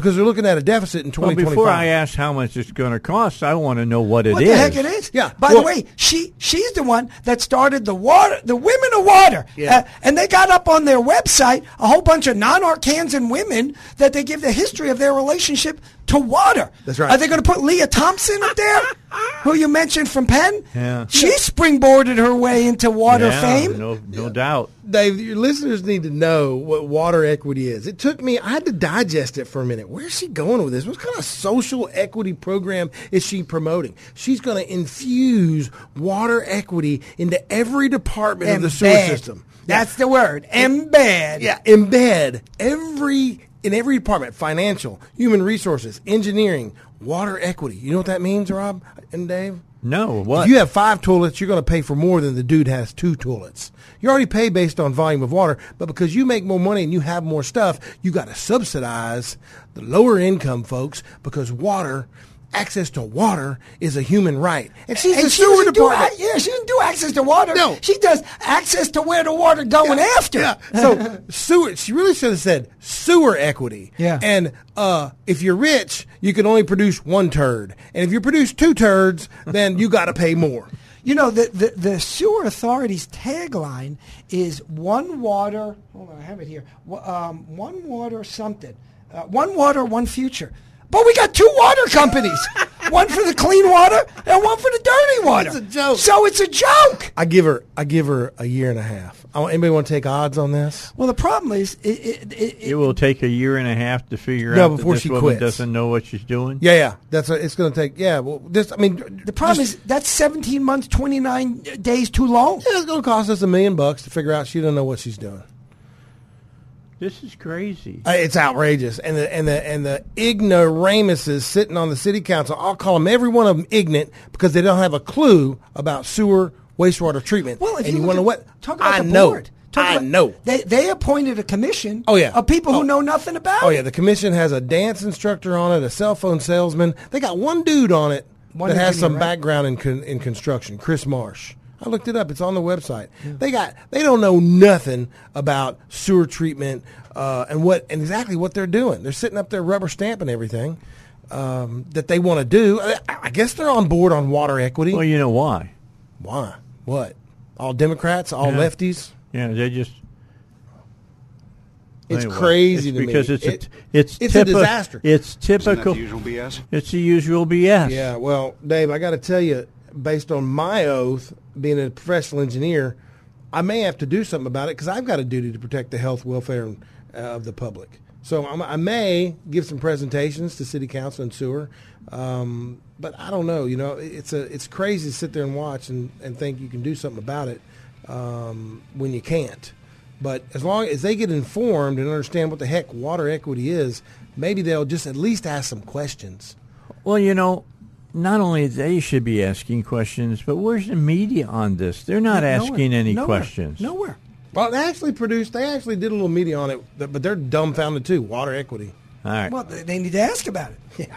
Because they're looking at a deficit in 2025. Well, before I ask how much it's going to cost, I want to know what it is. what the heck it is? Yeah. By Well- the way, she she's the one that started the water, the Women of Water. Yeah. Uh, and they got up on their website a whole bunch of non-Arkansan women that they give the history of their relationship to water. That's right. Are they going to put Lia Thompson up there, *laughs* who you mentioned from Penn? Yeah. She springboarded her way into water Yeah, fame. No, no doubt. Dave, your listeners need to know what water equity is. It took me, I had to digest it for a minute. Where's she going with this? What kind of social equity program is she promoting? She's going to infuse water equity into every department of the sewer system. That's the word. Embed. Yeah, embed every in every department: financial, human resources, engineering, water equity. You know what that means, Rob and Dave? No, what? If you have five toilets, you're going to pay for more than the dude has two toilets. You already pay based on volume of water, but because you make more money and you have more stuff, you got to subsidize the lower income folks because water, access to water, is a human right. And she's the she sewer doesn't do, department. yeah, she doesn't do access to water. No. She does access to where the water going after. Yeah. So *laughs* sewer. She really should have said sewer equity. Yeah. And uh, if you're rich, you can only produce one turd, and if you produce two turds, then you got to pay more. You know, the, the, the sewer authority's tagline is one water, hold on, I have it here, um, one water something, uh, one water, one future. But we got two water companies, *laughs* one for the clean water and one for the dirty water. It's a joke. So it's a joke. I give her. I give her a year and a half. I anybody want to take odds on this? Well, the problem is, it, it, it, it will take a year and a half to figure No, out before that this she woman quits. doesn't know what she's doing. Yeah, yeah. That's. A, it's going to take. Yeah. Well, this. I mean, the problem is that's 17 months, 29 days too long. Yeah, it's going to cost us a million bucks to figure out she doesn't know what she's doing. This is crazy. Uh, It's outrageous, and the and the and the ignoramuses sitting on the city council. I'll call them every one of them ignorant because they don't have a clue about sewer wastewater treatment. Well, if and you, look want to what? Talk about I the know. board. Talk I about- know. They they appointed a commission. Oh, yeah. of people Oh. who know nothing about. Oh yeah, the commission has a dance instructor on it, a cell phone salesman. They got one dude on it One that has some right? background in con- in construction, Chris Marsh. I looked it up. It's on the website. They got they don't know nothing about sewer treatment uh, and what and exactly what they're doing. They're sitting up there rubber stamping everything um, that they want to do. I, I guess they're on board on water equity. Well, you know why? Why? What? All Democrats, all Yeah. lefties. Yeah, they just. It's Anyway, crazy it's to me. because it's It- a, it's it's a disaster. It's typical. It's the usual BS? It's the usual BS. Yeah, well, Dave, I got to tell you, based on my oath, being a professional engineer, I may have to do something about it because I've got a duty to protect the health, welfare uh, of the public. So I'm, I may give some presentations to city council and sewer, um, but I don't know. You know, it's a it's crazy to sit there and watch and, and think you can do something about it um, when you can't. But as long as they get informed and understand what the heck water equity is, maybe they'll just at least ask some questions. Well, you know, not only they should be asking questions, but where's the media on this? They're not Nowhere. asking any Nowhere. questions. Nowhere. Well, they actually produced. They actually did a little media on it, but they're dumbfounded too. Water equity. All right. Well, they they need to ask about it. *laughs* Yeah.